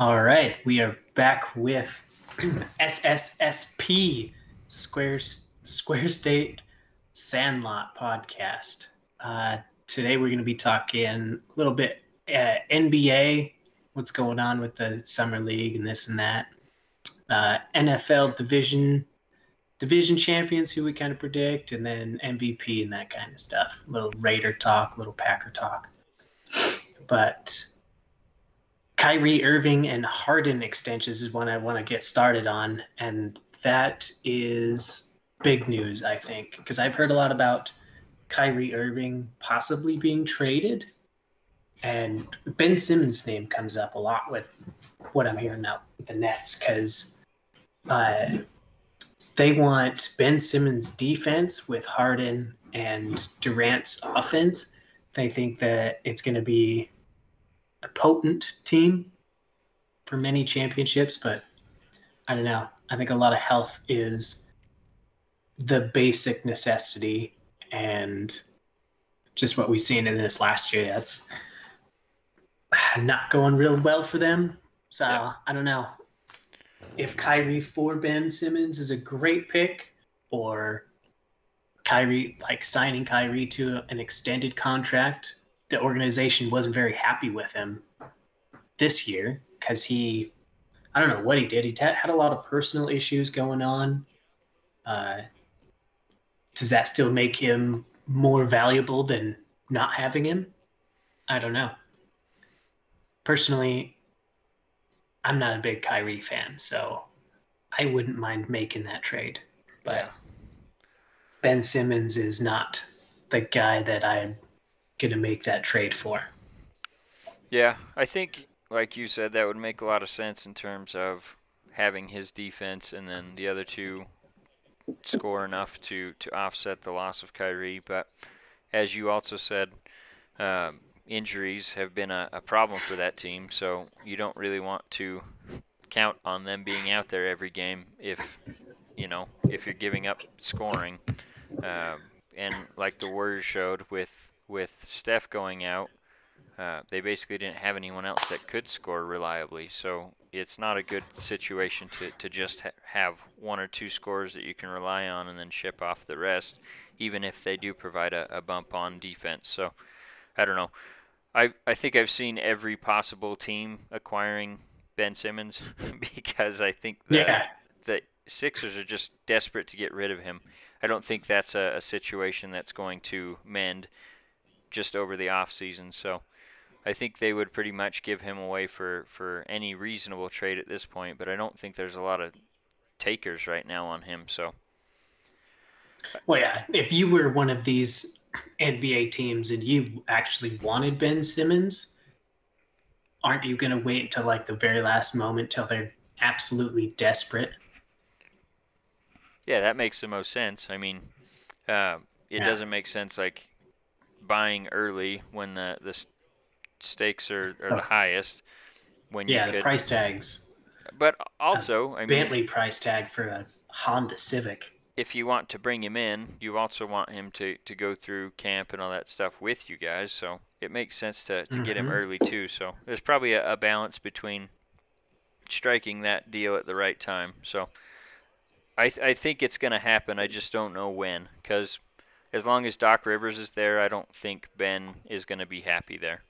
All right, we are back with SSSP Square Square State Sandlot podcast. Uh, today we're going to be talking a little bit uh, NBA, what's going on with the summer league and this and that. Uh, NFL division division champions who we kind of predict, and then MVP and that kind of stuff. A little Raider talk, a little Packer talk. But Kyrie Irving and Harden extensions is one I want to get started on, and that is big news, I think, because I've heard a lot about Kyrie Irving possibly being traded, and Ben Simmons' name comes up a lot with what I'm hearing now with the Nets, because uh, they want Ben Simmons' defense with Harden and Durant's offense. They think that it's going to be a potent team for many championships, but I don't know. I think a lot of health is the basic necessity and just what we've seen in this last year. That's not going real well for them. So yeah. I don't know if Kyrie for Ben Simmons is a great pick or Kyrie, like signing Kyrie to an extended contract. The organization wasn't very happy with him this year because he, I don't know what he did. He t- had a lot of personal issues going on. Uh, does that still make him more valuable than not having him? I don't know. Personally, I'm not a big Kyrie fan, so I wouldn't mind making that trade. But yeah. Ben Simmons is not the guy that I'm gonna make that trade for. Yeah, I think, like you said, that would make a lot of sense in terms of having his defense and then the other two score enough to to offset the loss of Kyrie. But as you also said, um, injuries have been a, a problem for that team, so you don't really want to count on them being out there every game if you know if you're giving up scoring. Um, and like the Warriors showed with with Steph going out, uh, they basically didn't have anyone else that could score reliably. So it's not a good situation to, to just ha- have one or two scores that you can rely on and then ship off the rest, even if they do provide a, a bump on defense. So I don't know. I I think I've seen every possible team acquiring Ben Simmons because I think the yeah. the Sixers are just desperate to get rid of him. I don't think that's a, a situation that's going to mend just over the off season. So I think they would pretty much give him away for, for any reasonable trade at this point, but I don't think there's a lot of takers right now on him. So Well yeah, if you were one of these NBA teams and you actually wanted Ben Simmons, aren't you going to wait until like the very last moment till they're absolutely desperate? Yeah, that makes the most sense. I mean, uh, it yeah. doesn't make sense like buying early when the the stakes are, are the highest. When yeah, you could, the price tags. But also, I mean, Bentley price tag for a Honda Civic if you want to bring him in, you also want him to, to go through camp and all that stuff with you guys. So it makes sense to, to mm-hmm. get him mm-hmm. early too. So there's probably a, a, balance between striking that deal at the right time. So I th- I think it's going to happen. I just don't know when. Because as long as Doc Rivers is there, I don't think Ben is going to be happy there.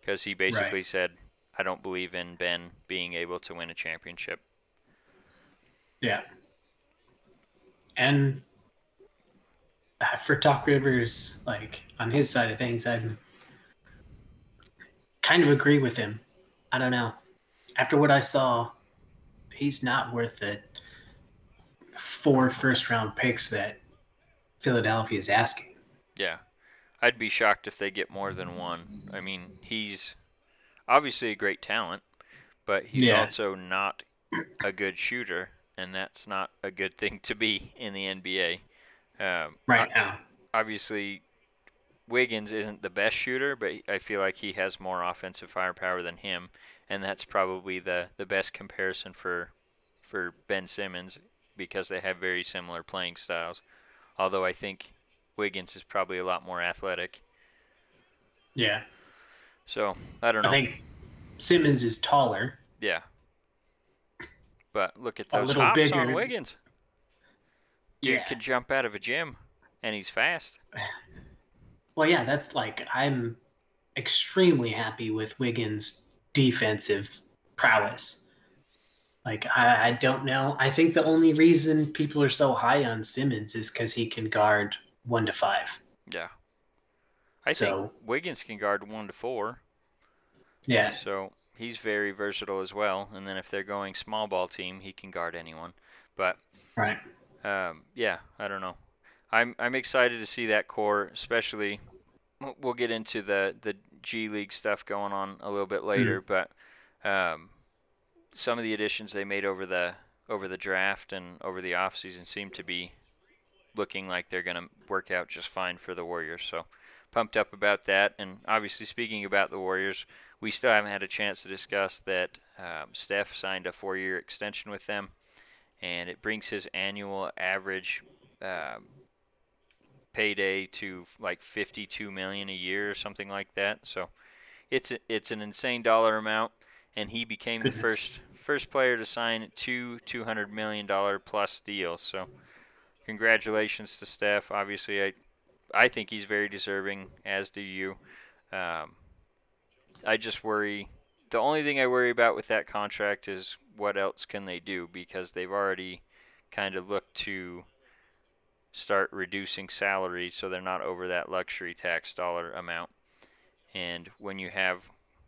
Because he basically right. said, I don't believe in Ben being able to win a championship. Yeah, and uh, for Doc Rivers, like on his side of things, I kind of agree with him. I don't know. After what I saw, he's not worth it. four first round picks that Philadelphia is asking. Yeah. I'd be shocked if they get more than one. I mean, he's obviously a great talent, but he's yeah. also not a good shooter and that's not a good thing to be in the NBA. Um, right now, obviously, Wiggins isn't the best shooter, but I feel like he has more offensive firepower than him, and that's probably the the best comparison for for Ben Simmons because they have very similar playing styles. Although I think Wiggins is probably a lot more athletic. Yeah. So I don't know. I think Simmons is taller. Yeah. But look at A those little hops bigger. on Wiggins. Dude Yeah. could jump out of a gym, and he's fast. Well, yeah, that's like I'm extremely happy with Wiggins' defensive prowess. Like I, I don't know. I think the only reason people are so high on Simmons is because he can guard one to five. Yeah. I So- think Wiggins can guard one to four, Yeah, so he's very versatile as well. And then if they're going small ball team, he can guard anyone. But right. um, yeah, I don't know. I'm I'm excited to see that core, especially. we'll- We'll get into the the G League stuff going on a little bit later, but um, some of the additions they made over the over the draft and over the offseason seem to be looking like they're going to work out just fine for the Warriors. So pumped up about that. And obviously, speaking about the Warriors, we still haven't had a chance to discuss that um, Steph signed a four-year extension with them, and it brings his annual average um, payday to like 52 million a year or something like that. So it's it's an insane dollar amount, and he became the first first player to sign two 200 million dollar plus deals. So congratulations to Steph. Obviously, I I think he's very deserving, as do you. Um, I just worry. The only thing I worry about with that contract is what else can they do because they've already kind of looked to start reducing salary so they're not over that luxury tax dollar amount. And when you have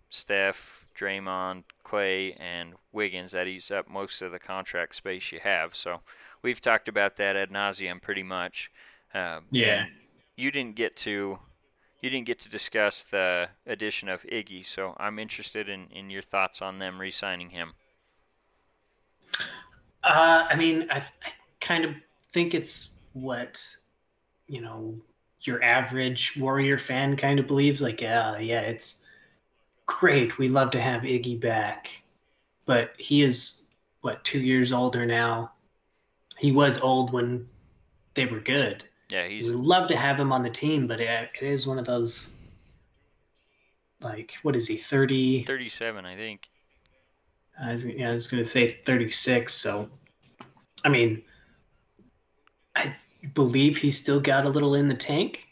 Steph, Draymond, Klay, and Wiggins, that eats up most of the contract space you have. So we've talked about that ad nauseum pretty much. Um, Yeah. You didn't get to you didn't get to discuss the addition of Iggy, so I'm interested in, in your thoughts on them re-signing him. Uh, I mean, I, I kind of think it's what you know your average Warrior fan kind of believes. Like, yeah, yeah, it's great. We love to have Iggy back, but he is what two years older now. He was old when they were good. Yeah, We he's would love to have him on the team, but it, it is one of those. Like, what is he? Thirty. 37, I think. I was, yeah, I was going to say 36. So, I mean, I believe he's still got a little in the tank,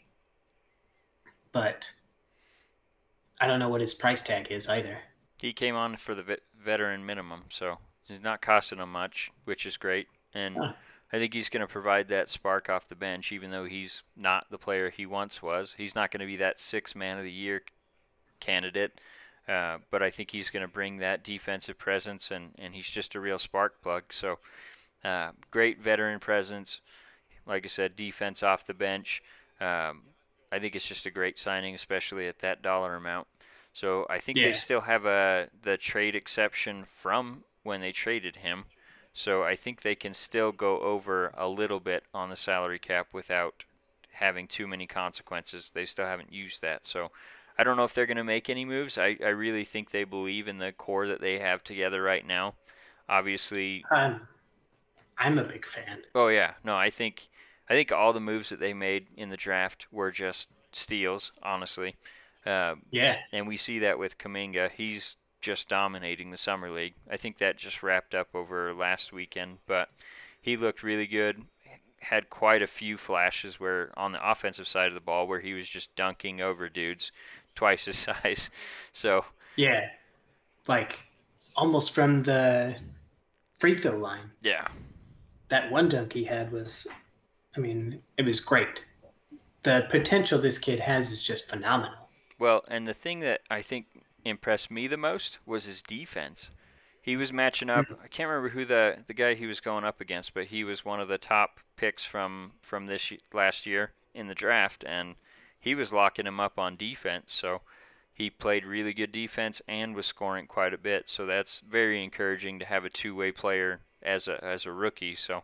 but I don't know what his price tag is either. He came on for the vet- veteran minimum, so he's not costing him much, which is great. And Huh. I think he's going to provide that spark off the bench, even though he's not the player he once was. He's not going to be that six man of the year candidate, uh, but I think he's going to bring that defensive presence, and, and he's just a real spark plug. So, uh, great veteran presence. Like I said, defense off the bench. Um, I think it's just a great signing, especially at that dollar amount. So I think Yeah. they still have a the trade exception from when they traded him. So I think they can still go over a little bit on the salary cap without having too many consequences. They still haven't used that. So I don't know if they're going to make any moves. I, I really think they believe in the core that they have together right now. Obviously, Um, I'm a big fan. Oh yeah, no, I think I think all the moves that they made in the draft were just steals, honestly. Um, Yeah, and we see that with Kuminga. He's just dominating the summer league. I think that just wrapped up over last weekend, but he looked really good. Had quite a few flashes where on the offensive side of the ball where he was just dunking over dudes twice his size. So yeah, like almost from the free throw line. yeah, That one dunk he had was, I mean, it was great. The potential this kid has is just phenomenal. Well, and the thing that I think impressed me the most was his defense. He was matching up. Mm. I can't remember who the the guy he was going up against, but he was one of the top picks from from this last year in the draft, and he was locking him up on defense. So he played really good defense and was scoring quite a bit. So that's very encouraging to have a two way player as a as a rookie. So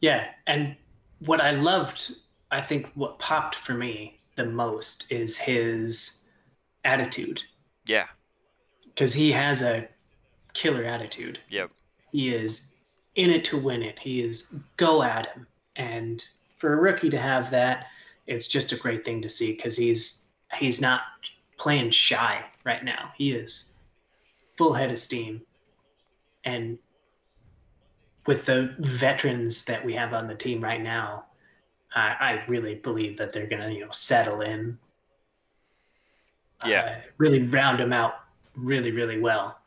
Yeah, and what I loved, I think what popped for me the most is his attitude yeah, because he has a killer attitude. yep, He is in it to win it. He is go at him. And for a rookie to have that, it's just a great thing to see because he's he's not playing shy. right now. He is full head of steam. And with the veterans that we have on the team right now, I, I really believe that they're going to, you know, settle in. Yeah. Uh, really round them out really, really well.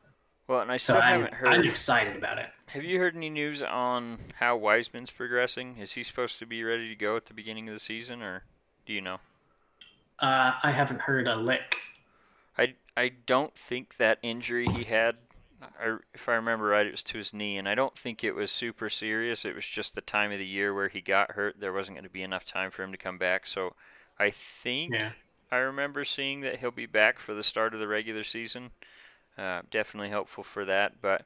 Well, and I So still I'm, haven't heard. I'm excited about it. Have you heard any news on how Wiseman's progressing? Is he supposed to be ready to go at the beginning of the season, or do you know? Uh, I haven't heard a lick. I, I don't think that injury he had, I, if I remember right, it was to his knee, and I don't think it was super serious. It was just the time of the year where he got hurt. There wasn't going to be enough time for him to come back. So I think Yeah. I remember seeing that he'll be back for the start of the regular season. Uh, definitely hopeful for that. But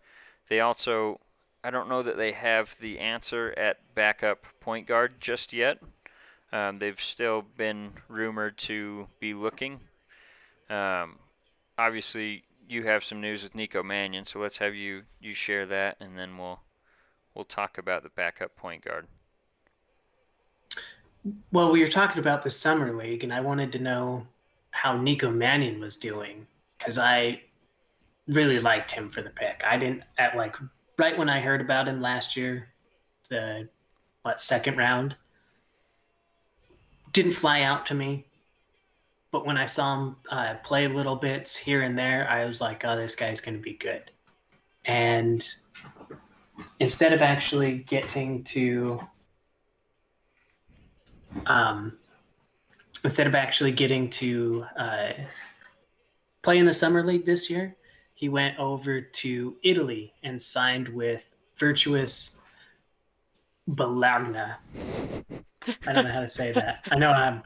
they also, I don't know that they have the answer at backup point guard just yet. Um, they've still been rumored to be looking. Um, obviously, you have some news with Nico Mannion, so let's have you you share that, and then we'll we'll talk about the backup point guard. Well, we were talking about the summer league, and I wanted to know how Nico Mannion was doing because I really liked him for the pick. I didn't at like right when I heard about him last year, the what second round didn't fly out to me. But when I saw him uh, play little bits here and there, I was like, "Oh, this guy's going to be good." And instead of actually getting to um, instead of actually getting to uh, play in the summer league this year, he went over to Italy and signed with Virtuous Bologna. I don't know how to say that. I know I'm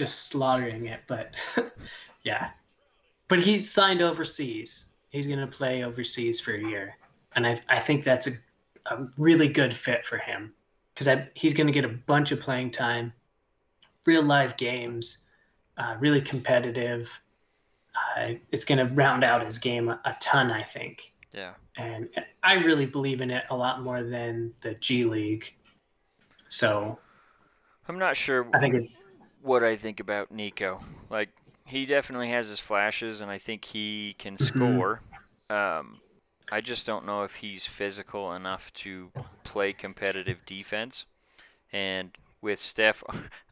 just slaughtering it, but yeah. But he's signed overseas. He's going to play overseas for a year. And I, I think that's a, a really good fit for him because he's going to get a bunch of playing time, real live games, uh, really competitive. Uh, it's going to round out his game a, a ton, I think. Yeah. And I really believe in it a lot more than the G League. So I'm not sure I think what I think about Nico. Like he definitely has his flashes, and I think he can Mhm. score. Um, I just don't know if he's physical enough to play competitive defense. And with Steph,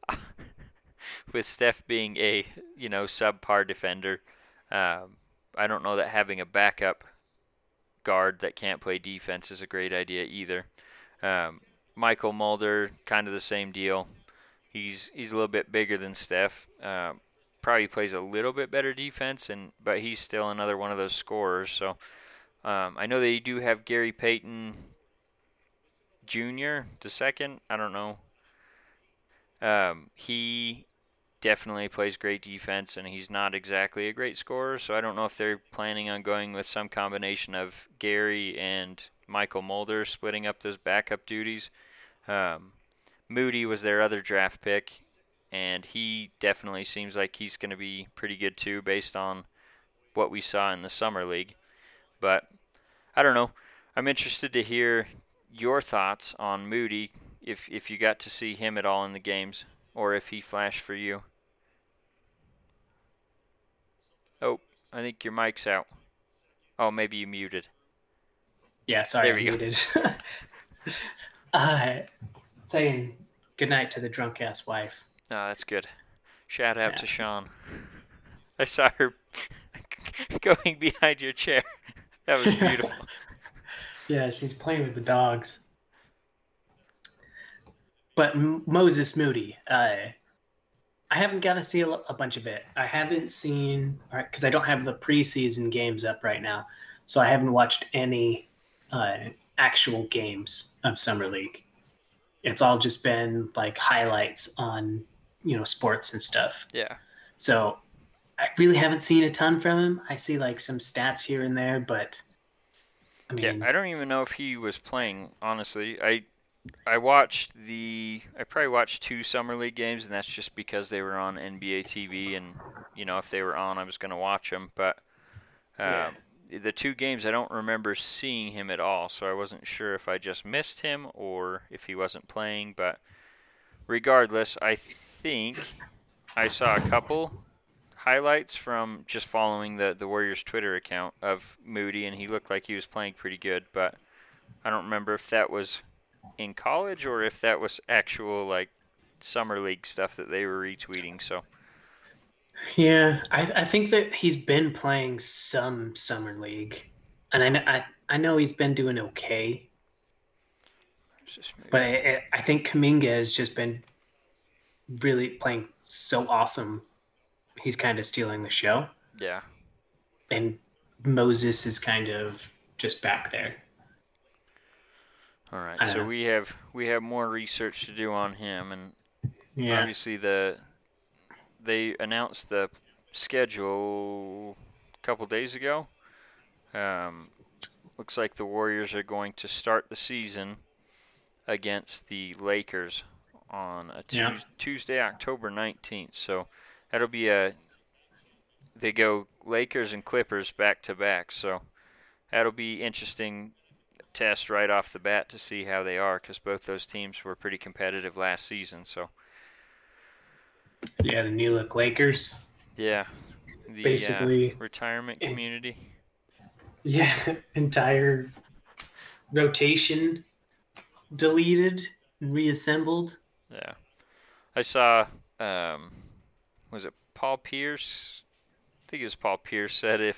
with Steph being a you know subpar defender, um, I don't know that having a backup guard that can't play defense is a great idea either. Um, Mychal Mulder, kind of the same deal. He's he's a little bit bigger than Steph. Um, probably plays a little bit better defense, and but he's still another one of those scorers. So um, I know they do have Gary Payton Jr. the second. I don't know. Um, he definitely plays great defense, and he's not exactly a great scorer. So I don't know if they're planning on going with some combination of Gary and Mychal Mulder splitting up those backup duties. Um, Moody was their other draft pick, and he definitely seems like he's going to be pretty good too, based on what we saw in the summer league. But I don't know. I'm interested to hear your thoughts on Moody, if if you got to see him at all in the games, or if he flashed for you. Oh, I think your mic's out. Oh, maybe you muted. yeah, sorry, There I we go. muted. uh, saying goodnight to the drunk ass wife. Oh, that's good. Shout out Yeah. to Sean. I saw her going behind your chair. That was beautiful. Yeah, she's playing with the dogs. But M- Moses Moody, uh, I haven't got to see a, a bunch of it. I haven't seen, because I don't have the preseason games up right now, so I haven't watched any uh, actual games of Summer League. It's all just been like highlights on, you know, sports and stuff. yeah. So I really haven't seen a ton from him. I see like some stats here and there, but I mean, Yeah, I don't even know if he was playing. Honestly, I I watched the I probably watched two summer league games, and that's just because they were on NBA TV, and you know if they were on, I was gonna watch them. But Yeah. Um, the two games, I don't remember seeing him at all, so I wasn't sure if I just missed him or if he wasn't playing. But regardless, I think I saw a couple highlights from just following the the Warriors Twitter account of Moody, and he looked like he was playing pretty good. But I don't remember if that was in college or if that was actual like summer league stuff that they were retweeting. So Yeah, I, I think that he's been playing some summer league, and I, I I know he's been doing okay, it's just maybe- but I, I think Kuminga has just been really playing so awesome. He's kind of stealing the show, yeah, and Moses is kind of just back there. all right. So know. we have we have more research to do on him, and Yeah, obviously the they announced the schedule a couple days ago. Um, looks like the Warriors are going to start the season against the Lakers on a Yeah. Tuesday, October 19th. So that'll be a they go Lakers and Clippers back to back. So that'll be interesting test right off the bat to see how they are because both those teams were pretty competitive last season. So yeah, the New Look Lakers. yeah, the uh, Basically, retirement if- community. yeah, entire rotation deleted and reassembled. Yeah, I saw. Um, was it Paul Pierce? I think it was Paul Pierce said if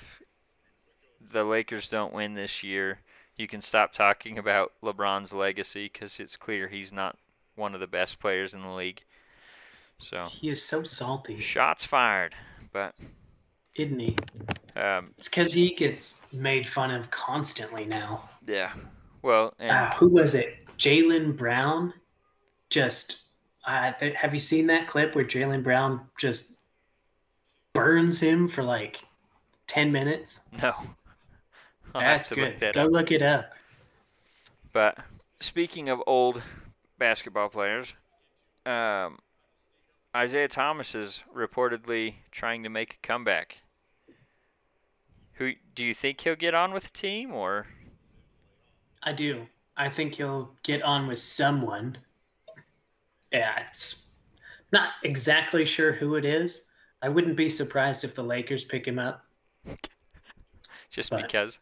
the Lakers don't win this year, you can stop talking about LeBron's legacy because it's clear he's not one of the best players in the league. So He is so salty, shots fired, but isn't he? um, It's because he gets made fun of constantly now. yeah. Well, and Uh, who was it? Jaylen Brown. Just, uh, th- have you seen that clip where Jaylen Brown just burns him for like ten minutes? no, I'll That's good. look that Go up. look it up. But speaking of old basketball players, um, Isaiah Thomas is reportedly trying to make a comeback. Who do you think he'll get on with the team, or I do. I think he'll get on with someone. Yeah, it's not exactly sure who it is. I wouldn't be surprised if the Lakers pick him up. just But- because?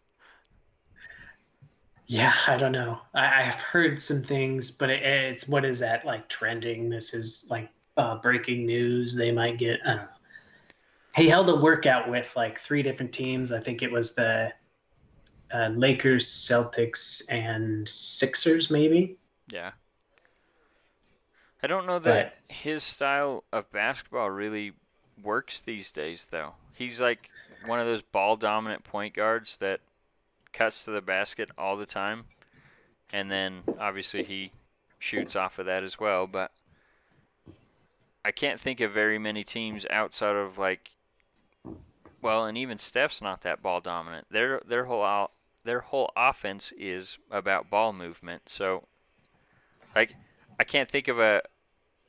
Yeah, I don't know. I, I've heard some things, but it, it's what is that like trending? This is like uh, breaking news. They might get. I don't know. He held a workout with like three different teams. I think it was the uh, Lakers, Celtics, and Sixers, maybe. Yeah. I don't know that his style of basketball really works these days, though. He's like one of those ball dominant point guards that cuts to the basket all the time. And then obviously he shoots off of that as well. But I can't think of very many teams outside of like, well, and even Steph's not that ball dominant. Their their whole their whole offense is about ball movement. So, like, I can't think of a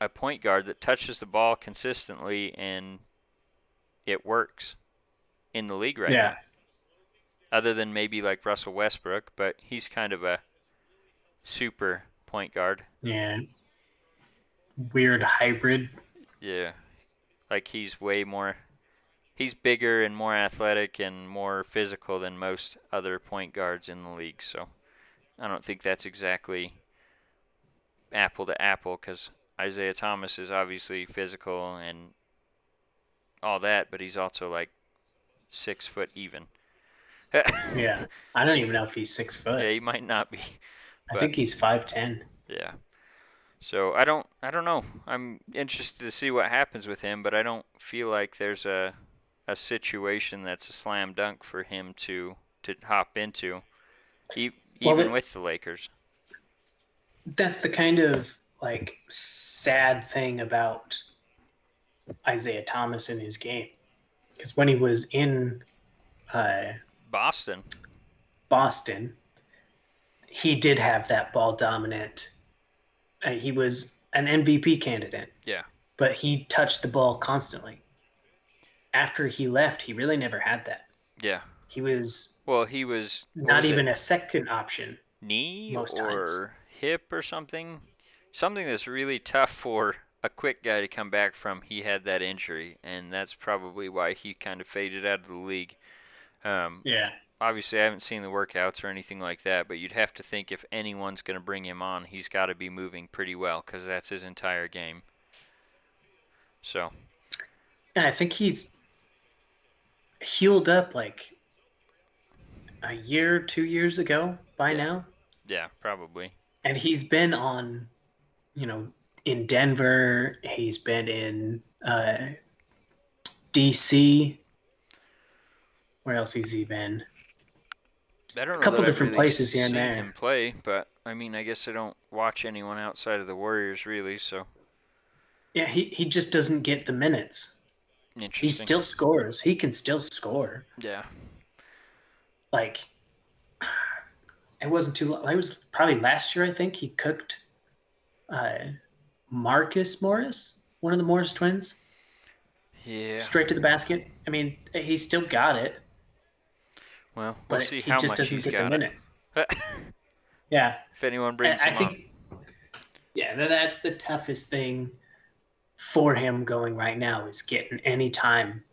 a point guard that touches the ball consistently and it works in the league right yeah, now. Other than maybe like Russell Westbrook, but he's kind of a super point guard. yeah. Weird hybrid. Yeah. Like he's way more he's bigger and more athletic and more physical than most other point guards in the league. So I don't think that's exactly apple to apple cuz Isaiah Thomas is obviously physical and all that, but he's also like 6 foot even. Yeah, I don't even know if he's six foot. Yeah, he might not be. I think he's five ten. Yeah. So I don't I don't know. I'm interested to see what happens with him, but I don't feel like there's a a situation that's a slam dunk for him to to hop into, e- Well, even the- with the Lakers. That's the kind of like sad thing about Isaiah Thomas in his game, because when he was in uh, Boston. Boston, he did have that ball dominant. Uh, he was an MVP candidate. Yeah. But he touched the ball constantly. After he left, he really never had that. Yeah. He was Well, he was not was it, even a second option. knee most or times. hip or something. Something that's really tough for a quick guy to come back from. He had that injury, and that's probably why he kind of faded out of the league. Um, Yeah. Obviously, I haven't seen the workouts or anything like that, but you'd have to think if anyone's going to bring him on, he's got to be moving pretty well because that's his entire game. So, And I think he's healed up like a year, two years ago by now. yeah, probably. And he's been on, you know, in Denver. He's been in uh, DC. Where else has he been? Know couple different really places here and there. him play, but I mean, I guess I don't watch anyone outside of the Warriors really. So Yeah, he, he just doesn't get the minutes. interesting. He still scores. He can still score. yeah, Like, it wasn't too long. It was probably last year, I think. He cooked uh, Marcus Morris, one of the Morris twins, yeah. straight to the basket. I mean, he still got it, Well, we'll but see he how just much doesn't get the minutes. Yeah. if anyone brings I him think, yeah, that's the toughest thing for him going right now is getting any time.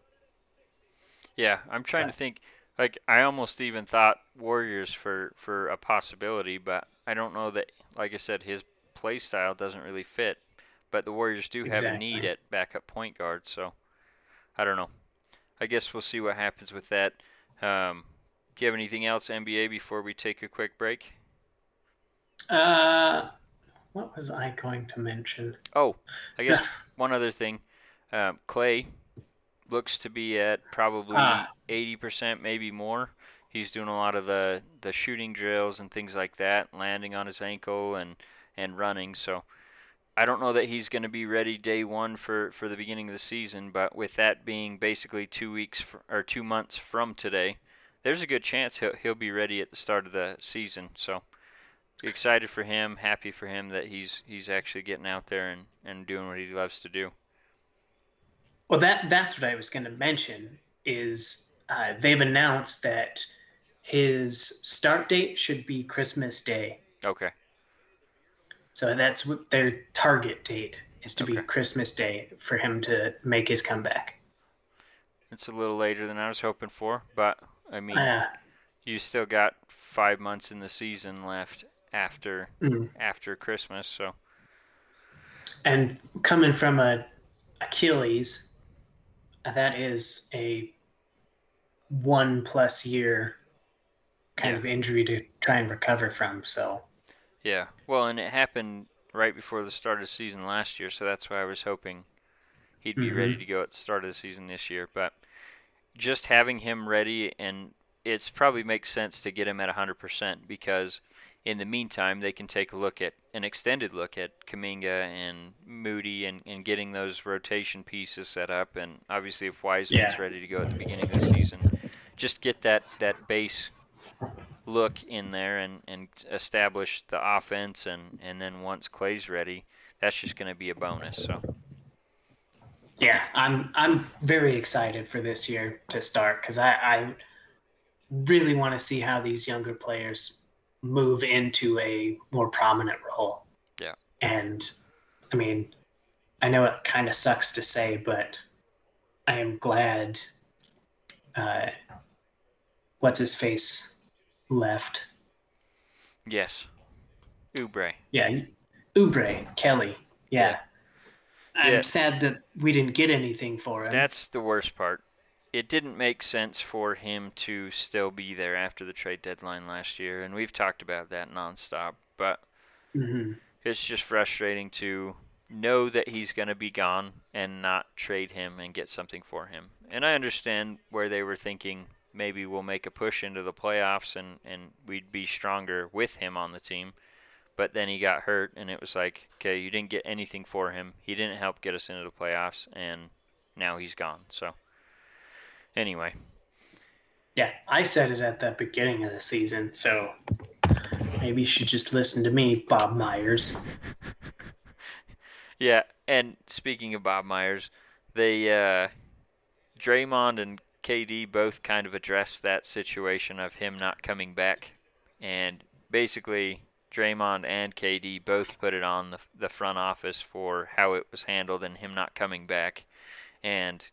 Yeah, I'm trying But- to think. Like I almost even thought Warriors for for a possibility, but I don't know that. Like I said, his play style doesn't really fit. But the Warriors do have a need at backup point guard, so I don't know. I guess we'll see what happens with that. Um, do you have anything else NBA before we take a quick break? Uh, what was I going to mention? Oh, I guess one other thing. Um, Klay looks to be at probably Ah. 80%, maybe more. He's doing a lot of the, the shooting drills and things like that, landing on his ankle and, and running. So I don't know that he's going to be ready day one for, for the beginning of the season, but with that being basically two weeks fr- or two months from today, there's a good chance he'll, he'll be ready at the start of the season. So excited for him, happy for him that he's he's actually getting out there and, and doing what he loves to do. Well, that that's what I was going to mention. Is uh, they've announced that his start date should be Christmas Day. Okay. So that's what their target date is to be Christmas Day for him to make his comeback. It's a little later than I was hoping for, but I mean, Uh, you still got five months in the season left after mm. after Christmas, so And coming from a Achilles, that is a one plus year kind Yeah. of injury to try and recover from. So yeah. Well, and it happened right before the start of the season last year, so that's why I was hoping he'd be ready Mhm. to go at the start of the season this year. But just having him ready, and it's probably makes sense to get him at 100% because in the meantime they can take a look at an extended look at Kuminga and Moody and, and getting those rotation pieces set up. And obviously, if Wiseman's Yeah. ready to go at the beginning of the season, just get that that base look in there and, and establish the offense and, and then once Klay's ready, that's just going to be a bonus. So yeah, I'm I'm very excited for this year to start because I, I really want to see how these younger players move into a more prominent role. Yeah. And I mean, I know it kind of sucks to say, but I am glad. Uh, what's his face left? yes, Oubre. Yeah, Oubre Kelly. Yeah. I'm Yeah. sad that we didn't get anything for him. That's the worst part. It didn't make sense for him to still be there after the trade deadline last year, and we've talked about that nonstop. But hmm it's just frustrating to know that he's going to be gone and not trade him and get something for him. And I understand where they were thinking maybe we'll make a push into the playoffs and, and we'd be stronger with him on the team. But then he got hurt, and it was like, okay, you didn't get anything for him. He didn't help get us into the playoffs, and now he's gone. So, anyway, Yeah, I said it at the beginning of the season, so maybe you should just listen to me, Bob Myers. Yeah, and speaking of Bob Myers, they uh, Draymond and KD both kind of addressed that situation of him not coming back, and basically Draymond and KD both put it on the the front office for how it was handled and him not coming back. And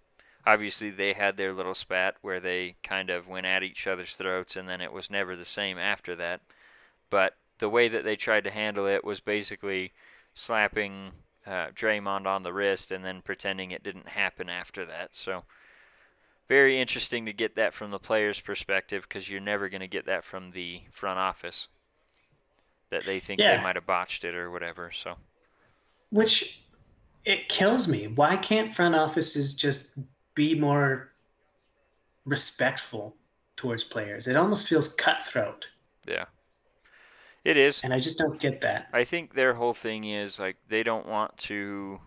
obviously they had their little spat where they kind of went at each other's throats and then it was never the same after that. But the way that they tried to handle it was basically slapping uh, Draymond on the wrist and then pretending it didn't happen after that. So very interesting to get that from the player's perspective because you're never going to get that from the front office that they think Yeah. they might have botched it or whatever. So Which it kills me. Why can't front offices just be more respectful towards players? It almost feels cutthroat, yeah, it is. and I just don't get that. I think their whole thing is like they don't want to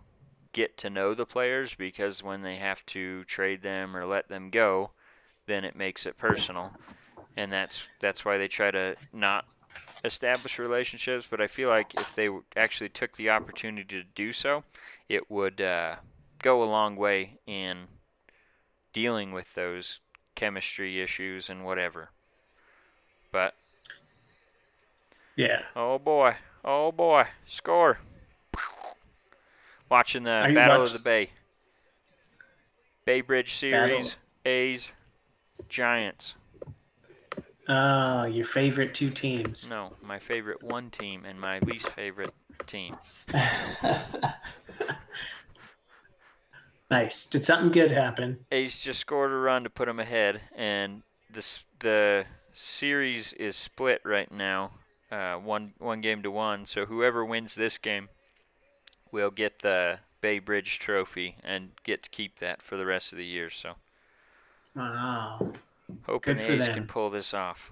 get to know the players because when they have to trade them or let them go, then it makes it personal, and that's that's why they try to not establish relationships. But I feel like if they actually took the opportunity to do so, it would uh, go a long way in dealing with those chemistry issues and whatever. But Yeah. Oh boy. Oh boy. Score. Watching the Battle watch- of the Bay. Bay Bridge Battle- Series, A's, Giants. Oh, your favorite two teams. No, my favorite one team and my least favorite team. nice. Did something good happen? A's just scored a run to put them ahead, and this the series is split right now, uh, one one game to one. So whoever wins this game will get the Bay Bridge Trophy and get to keep that for the rest of the year. So Wow. Hoping Good for A's them. can pull this off.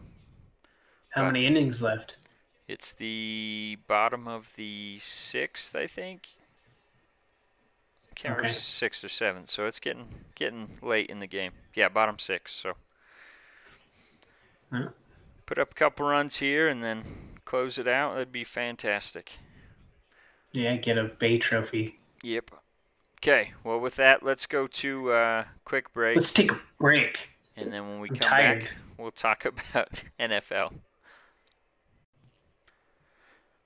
How But- many innings left? It's the bottom of the sixth, I think. Can't Okay. sixth or seventh, so it's getting getting late in the game. Yeah, bottom six. So Yeah. put up a couple runs here and then close it out. That'd be fantastic. Yeah, get a Bay Trophy. Yep. Okay. Well, with that, let's go to uh, quick break, Let's take a break. And then when we I'm come tired. back, we'll talk about NFL.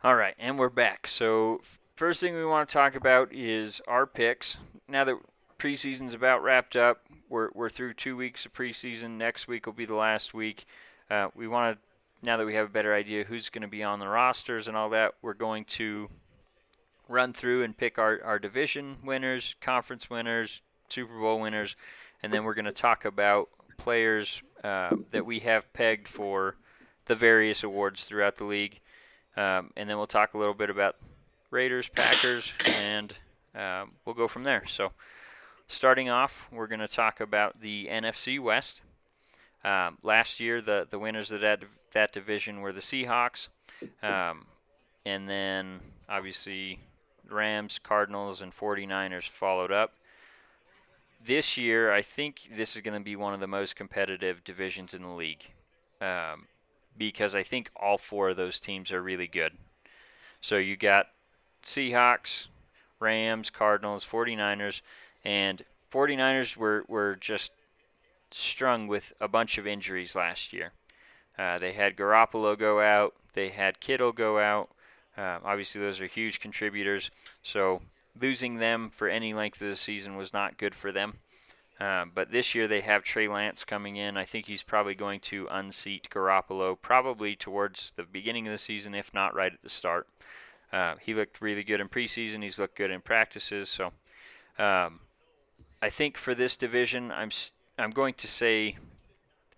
All right, and we're back. So, first thing we want to talk about is our picks. Now that preseason's about wrapped up, we're, we're through two weeks of preseason. Next week will be the last week. Uh, we want to, now that we have a better idea who's going to be on the rosters and all that, we're going to run through and pick our, our division winners, conference winners, Super Bowl winners, and then we're going to talk about players uh, that we have pegged for the various awards throughout the league. Um, and then we'll talk a little bit about Raiders, Packers, and um, we'll go from there. So, starting off, we're going to talk about the NFC West. Um, last year, the, the winners of that, that division were the Seahawks. Um, and then, obviously, Rams, Cardinals, and 49ers followed up. This year, I think this is going to be one of the most competitive divisions in the league um, because I think all four of those teams are really good. So you got Seahawks, Rams, Cardinals, 49ers, and 49ers were, were just strung with a bunch of injuries last year. Uh, they had Garoppolo go out, they had Kittle go out. Uh, obviously, those are huge contributors. So losing them for any length of the season was not good for them. Um, but this year they have Trey Lance coming in. I think he's probably going to unseat Garoppolo probably towards the beginning of the season, if not right at the start. Uh, he looked really good in preseason. He's looked good in practices. So um, I think for this division, I'm I'm going to say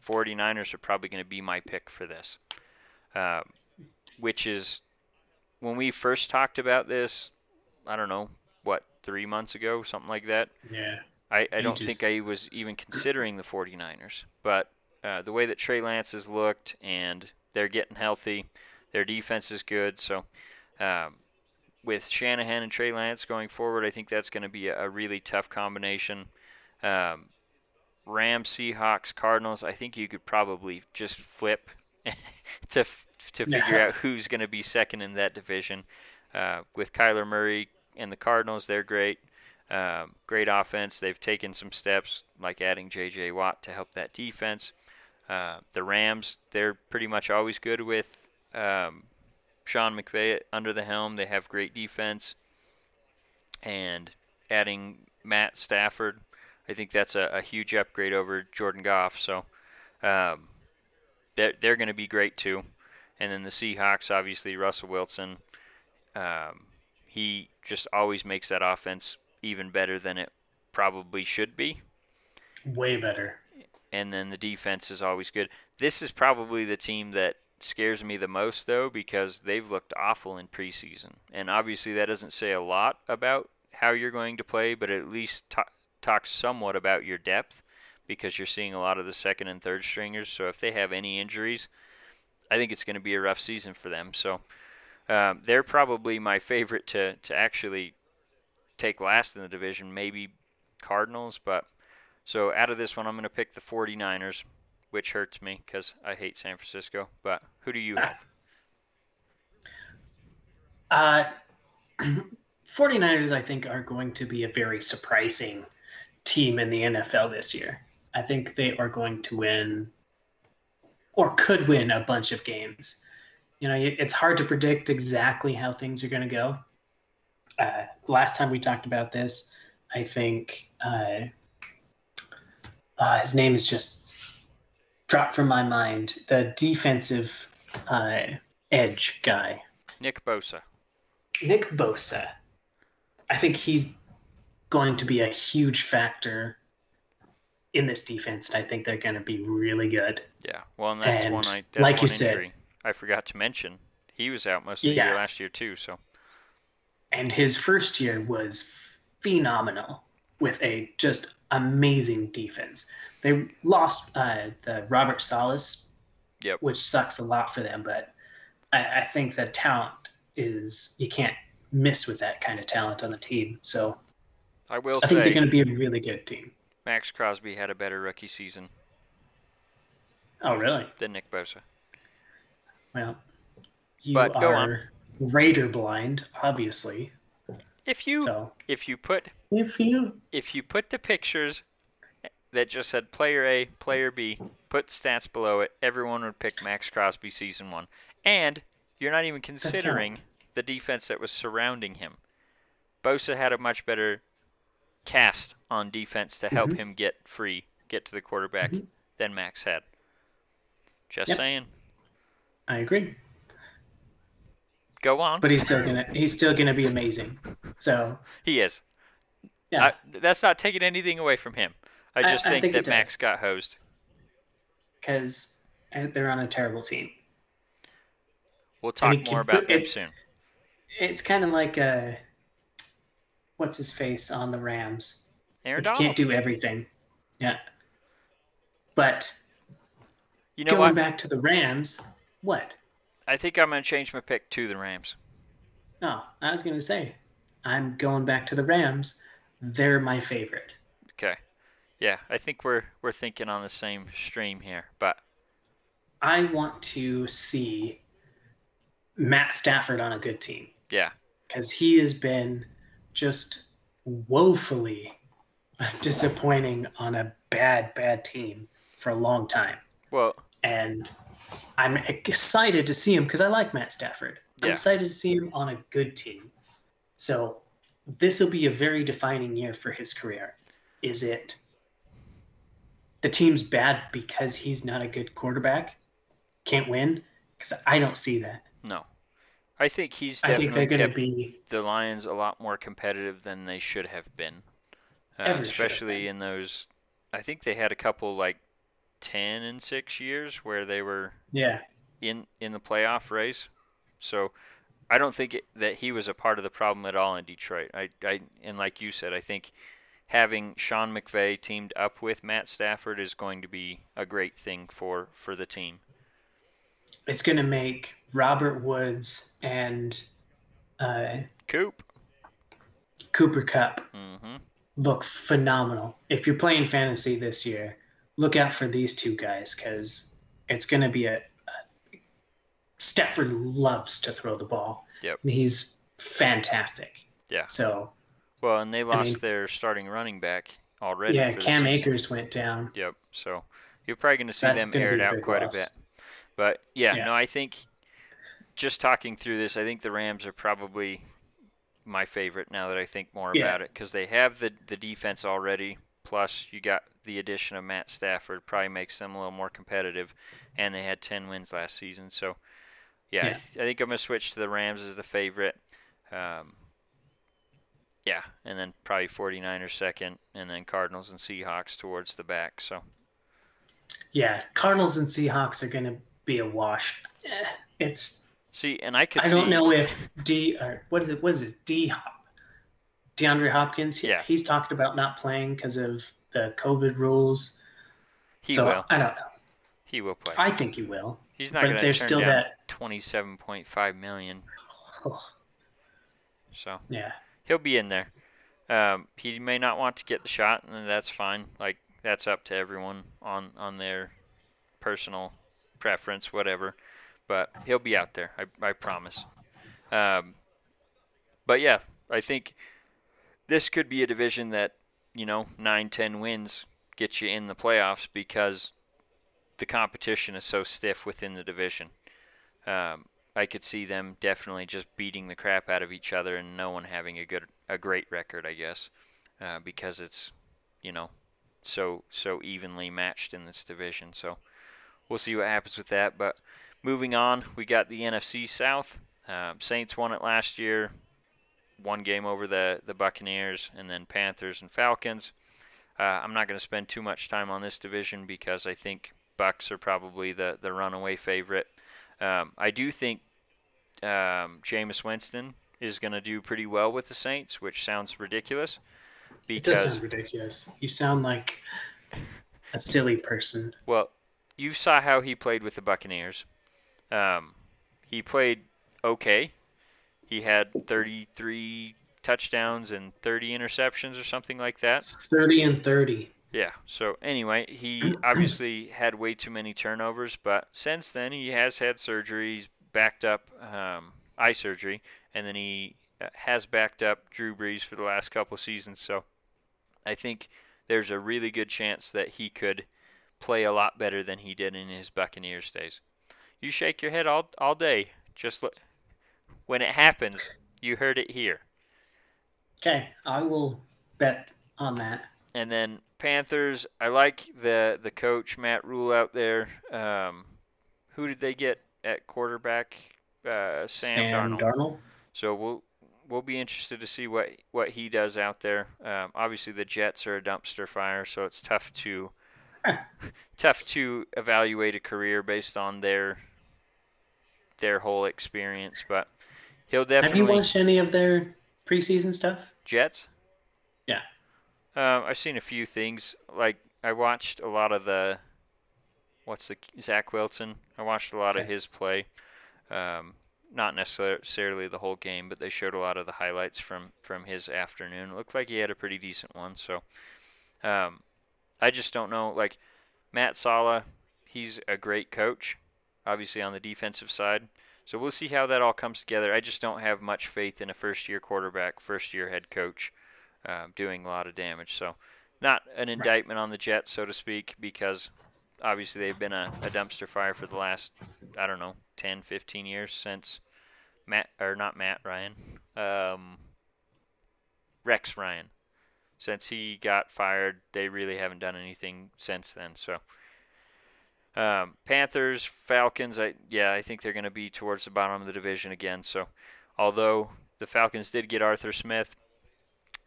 49ers are probably going to be my pick for this, uh, which is when we first talked about this. I don't know what three months ago, something like that. Yeah. I, I don't think I was even considering the 49ers. But uh, the way that Trey Lance has looked and they're getting healthy, their defense is good. So um, with Shanahan and Trey Lance going forward, I think that's going to be a, a really tough combination. Um, Rams, Seahawks, Cardinals. I think you could probably just flip to to figure Yeah. out who's going to be second in that division. Uh, with Kyler Murray and the Cardinals, they're great. Um, great offense. They've taken some steps, like adding J.J. Watt to help that defense. Uh, the Rams, they're pretty much always good with um, Sean McVay under the helm, they have great defense, and adding Matt Stafford, I think that's a, a huge upgrade over Jordan Goff. So um, they're, they're going to be great too. And then the Seahawks, obviously Russell Wilson, um, he just always makes that offense even better than it probably should be. Way better. And then the defense is always good. This is probably the team that scares me the most, though, because they've looked awful in preseason. And obviously, that doesn't say a lot about how you're going to play, but at least t- talks somewhat about your depth because you're seeing a lot of the second and third stringers. So if they have any injuries, I think it's going to be a rough season for them. So um, they're probably my favorite to, to actually take last in the division, maybe Cardinals. But so out of this one, I'm going to pick the 49ers, which hurts me because I hate San Francisco. But who do you have? Uh, 49ers, I think, are going to be a very surprising team in the NFL this year. I think they are going to win or could win a bunch of games. You know, it's hard to predict exactly how things are going to go. Uh, last time we talked about this, I think uh, uh, his name is just dropped from my mind. The defensive uh, edge guy, Nick Bosa. Nick Bosa. I think he's going to be a huge factor in this defense, and I think they're going to be really good. Yeah, well, and that's and one I like one you said, injury I forgot to mention. He was out most of the Yeah. year last year too. So and his first year was phenomenal with a just amazing defense. They lost uh, the Robert Salas, Yep. which sucks a lot for them, but I, I think the talent is you can't miss with that kind of talent on the team. So I will I think they're going to be a really good team. Maxx Crosby had a better rookie season Oh, really? than Nick Bosa. Well, you But go on. are Raider blind, obviously. If you So if you put if you if you put the pictures that just said player A, player B, put stats below it, everyone would pick Maxx Crosby season one. And you're not even considering the defense that was surrounding him. Bosa had a much better cast on defense to help Mhm. him get free, get to the quarterback Mhm. than Maxx had. Just Yep. saying. I agree, Go on. but he's still gonna he's still gonna be amazing. So he is. yeah, I, that's not taking anything away from him. I I- just I think, think that Max got hosed. because they're on a terrible team. We'll talk he can more about them soon. It's kind of like uh what's his face on the Rams. Aaron Donald. can't do everything. Yeah. But you know going what? back to the Rams, what? I think I'm going to change my pick to the Rams. No, I was gonna say, I'm going back to the Rams. They're my favorite. Okay. Yeah, I think we're we're thinking on the same stream here. But I want to see Matt Stafford on a good team yeah, because he has been just woefully disappointing on a bad, bad team for a long time. well, And I'm excited to see him because I like Matt Stafford. I'm Yeah. excited to see him on a good team. So this will be a very defining year for his career. Is it the team's bad because he's not a good quarterback? Can't win? Because I don't see that. no. I think he's I think they're going to be the Lions a lot more competitive than they should have been. Uh, especially in those I think they had a couple like 10 and 6 years where they were yeah. in in the playoff race. So I don't think it, that he was a part of the problem at all in Detroit. I, I and like you said, I think having Sean McVay teamed up with Matt Stafford is going to be a great thing for for the team. It's going to make Robert Woods and uh, Coop. Cooper Kupp hmm look phenomenal. If you're playing fantasy this year, look out for these two guys because it's going to be a, a. Stafford loves to throw the ball. Yep. He's fantastic. Yeah. So Well, and they lost mean- their starting running back already. yeah, Cam. Akers went down. Yep. So you're probably going to see That's them aired out quite loss. a bit. But yeah, Yeah. no, I think just talking through this, I think the Rams are probably my favorite now that I think more Yeah. about it because they have the the defense already. Plus, you got the addition of Matt Stafford, probably makes them a little more competitive, and they had 10 wins last season. So, yeah, I, th- I think I'm gonna switch to the Rams as the favorite. Um, yeah, and then probably 49ers second, and then Cardinals and Seahawks towards the back. So, Yeah, Cardinals and Seahawks are going to be a wash. Eh, It's see, and I could I don't see- know if D or what is it? What is it? D Hop, DeAndre Hopkins. he- Yeah. he's talked about not playing because of the COVID rules. he so will. I don't know. He will play. I think he will. He's not going to there's turn still down that- 27.5 million. Oh, So yeah, he'll be in there. Um, he may not want to get the shot, and that's fine. Like that's up to everyone on on their personal preference, whatever. But he'll be out there. I I promise. Um, but yeah, I think this could be a division that you know nine ten wins get you in the playoffs because the competition is so stiff within the division. Um, I could see them definitely just beating the crap out of each other and no one having a good a great record, I guess, uh, because it's you know so so evenly matched in this division. So we'll see what happens with that. But moving on, we got the NFC South. Um, Saints won it last year, one game over the the Buccaneers, and then Panthers and Falcons. Uh, I'm not going to spend too much time on this division because I think Bucks are probably the the runaway favorite. Um, I do think um, Jameis Winston is going to do pretty well with the Saints, which sounds ridiculous it does because sound ridiculous. You sound like a silly person. well, you saw how he played with the Buccaneers. Um, he played okay. He had 33 touchdowns and 30 interceptions or something like that. Thirty and thirty. Yeah. So anyway, he obviously had way too many turnovers, but since then he has had surgery. He's backed up um, eye surgery, and then he uh, has backed up Drew Brees for the last couple of seasons. So I think there's a really good chance that he could play a lot better than he did in his Buccaneers days. You shake your head all all day. Just look. When it happens, you heard it here. Okay, I will bet on that. And then Panthers, I like the the coach Matt Rhule out there. Um, who did they get at quarterback? Uh, Sam, Sam Darnold. Darnold. So we'll we'll be interested to see what what he does out there. Um, obviously, the Jets are a dumpster fire, so it's tough to tough to evaluate a career based on their their whole experience. But he'll Have you watched any of their preseason stuff? Jets? Yeah. Um, I've seen a few things. Like I watched a lot of the what's the Zach Wilson. I watched a lot of his play. Um, not necessarily the whole game, but they showed a lot of the highlights from from his afternoon. It looked like he had a pretty decent one. So, um, I just don't know. Like Matt Saleh, he's a great coach, obviously on the defensive side. So we'll see how that all comes together. I just don't have much faith in a first-year quarterback, first-year head coach, um, doing a lot of damage. So, not an indictment on the Jets, so to speak, because obviously they've been a, a dumpster fire for the last, I don't know, 10, 15 years since Matt or not Matt Ryan, um, Rex Ryan. Since he got fired, they really haven't done anything since then. So. Um, Panthers, Falcons, I yeah, I think they're going to be towards the bottom of the division again. So, although the Falcons did get Arthur Smith,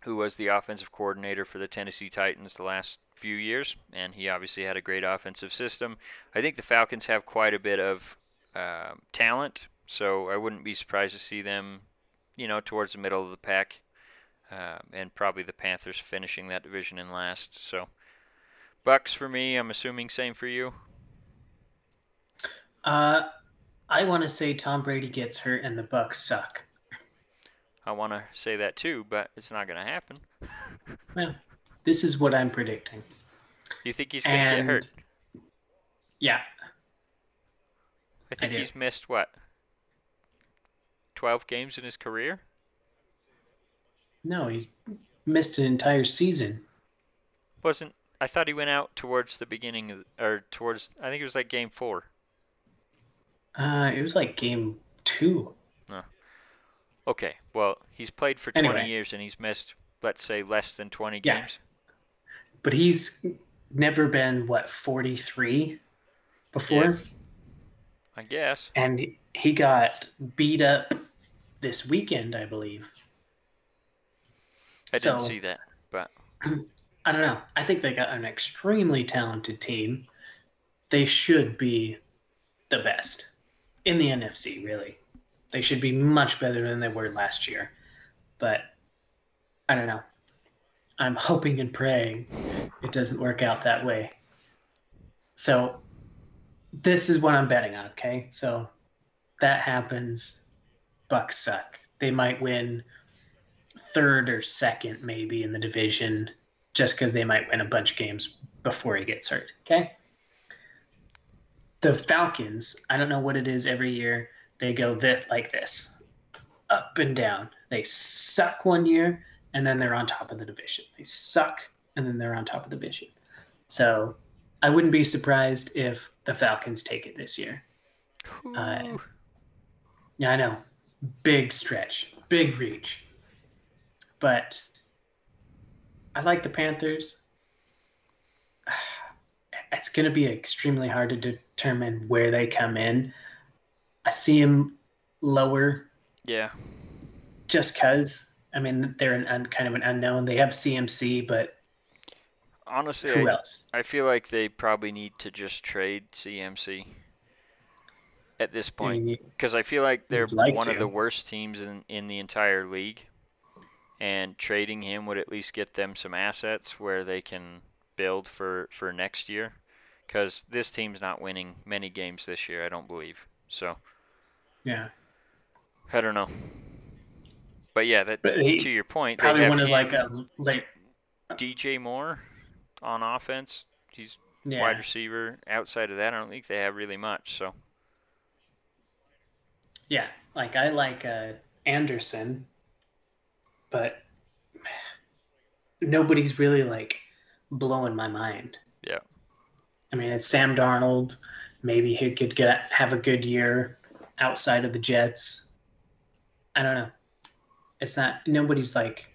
who was the offensive coordinator for the Tennessee Titans the last few years, and he obviously had a great offensive system. I think the Falcons have quite a bit of um talent, so I wouldn't be surprised to see them, you know, towards the middle of the pack, um, and probably the Panthers finishing that division in last. So, Bucks for me. I'm assuming same for you. Uh, I want to say Tom Brady gets hurt and the Bucks suck. I want to say that too, but it's not going to happen. Well, this is what I'm predicting. You think he's going to get hurt? yeah, I think do. he's missed what? 12 games in his career? no, he missed an entire season. Wasn't I thought he went out towards the beginning of, or towards I think it was like game 4. Uh, it was like game two. Okay, well, he's played for 20 years and he's missed, let's say, less than 20 Yeah. games. But he's never been what 43 before, Yeah. I guess. and he got beat up this weekend, I believe. I didn't So- see that, but I don't know. I think they got an extremely talented team. They should be the best in the NFC, really. They should be much better than they were last year. But I don't know. I'm hoping and praying it doesn't work out that way. So this is what I'm betting on, okay? So that happens. Bucks suck. They might win third or second maybe in the division just because they might win a bunch of games before he gets hurt. Okay. The Falcons, I don't know what it is every year. They go this like this, up and down. They suck one year and then they're on top of the division. They suck and then they're on top of the division. So I wouldn't be surprised if the Falcons take it this year. Uh, Yeah, I know. Big stretch, big reach. But I like the Panthers. It's going to be extremely hard to determine where they come in. I see him lower yeah, just because. I mean, they're an un, kind of an unknown. They have CMC, but honestly, who I, else? I feel like they probably need to just trade CMC at this point. because I feel like they're like one of the worst teams in, in the entire league, and trading him would at least get them some assets where they can build for, for next year. Because this team's not winning many games this year, I don't believe. So yeah, I don't know. But yeah, that But he to your point, they probably have one of him, like a like DJ Moore on offense. He's yeah. wide receiver. Outside of that, I don't think they have really much. So Yeah, like I like uh, Anderson, but nobody's really like blowing my mind. I mean, it's Sam Darnold. Maybe he could get have a good year outside of the Jets. I don't know. It's not nobody's like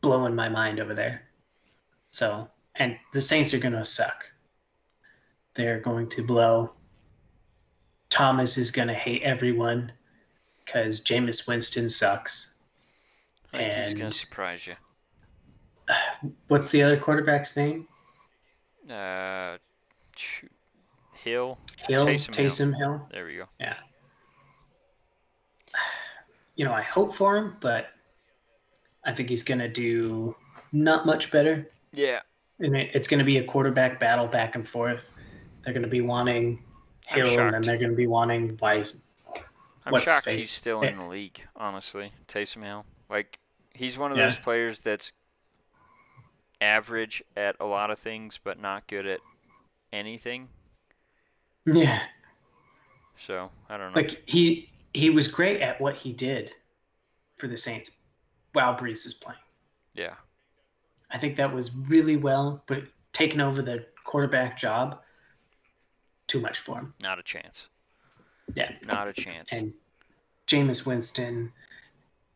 blowing my mind over there. So, and the Saints are going to suck. They're going to blow. Thomas is going to hate everyone because Jameis Winston sucks. I think he's gonna surprise you. What's the other quarterback's name? Uh. Hill. Hill, Taysom Taysom, Hill. Hill. There we go. Yeah. You know, I hope for him, but I think he's going to do not much better. Yeah. And it, it's going to be a quarterback battle back and forth. They're going to be wanting Hill, and then they're going to be wanting Wise. I'm What's shocked space? he's still in the league, honestly. Taysom Hill. Like, he's one of Yeah. those players that's average at a lot of things, but not good at anything. Yeah, So, I don't know. like he he was great at what he did for the Saints while Brees was playing. yeah. I think that was really well, but taking over the quarterback job, too much for him. Not a chance. Yeah. Not a chance. And Jameis Winston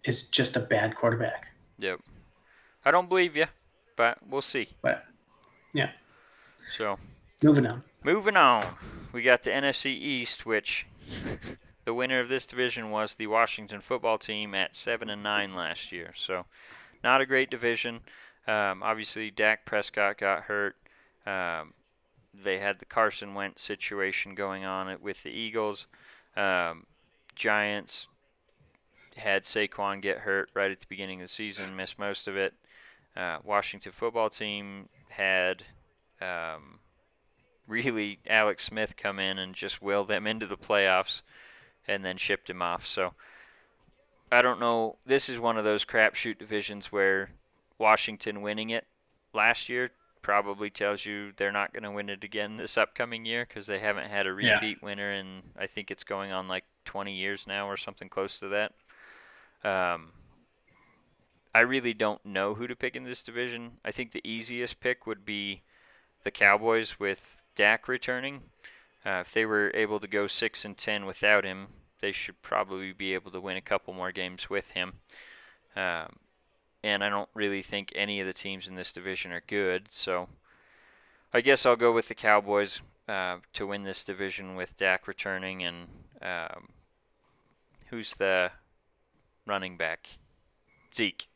is just a bad quarterback. Yep. I don't believe you, but we'll see. But yeah, So, moving on. moving on. We got the NFC East, which the winner of this division was the Washington football team at 7 and 9 last year. So, not a great division. Um, obviously, Dak Prescott got hurt. Um, they had the Carson Wentz situation going on with the Eagles. Um, Giants had Saquon get hurt right at the beginning of the season, missed most of it. Uh, Washington football team had um, really Alex Smith come in and just will them into the playoffs and then shipped him off. So I don't know. This is one of those crapshoot divisions where Washington winning it last year probably tells you they're not going to win it again this upcoming year because they haven't had a Yeah. repeat winner in I think it's going on like 20 years now or something close to that. Um, I really don't know who to pick in this division. I think the easiest pick would be the Cowboys with Dak returning. Uh, if they were able to go six and ten without him, they should probably be able to win a couple more games with him. Um, and I don't really think any of the teams in this division are good. So I guess I'll go with the Cowboys uh, to win this division with Dak returning and um, who's the running back? Zeke.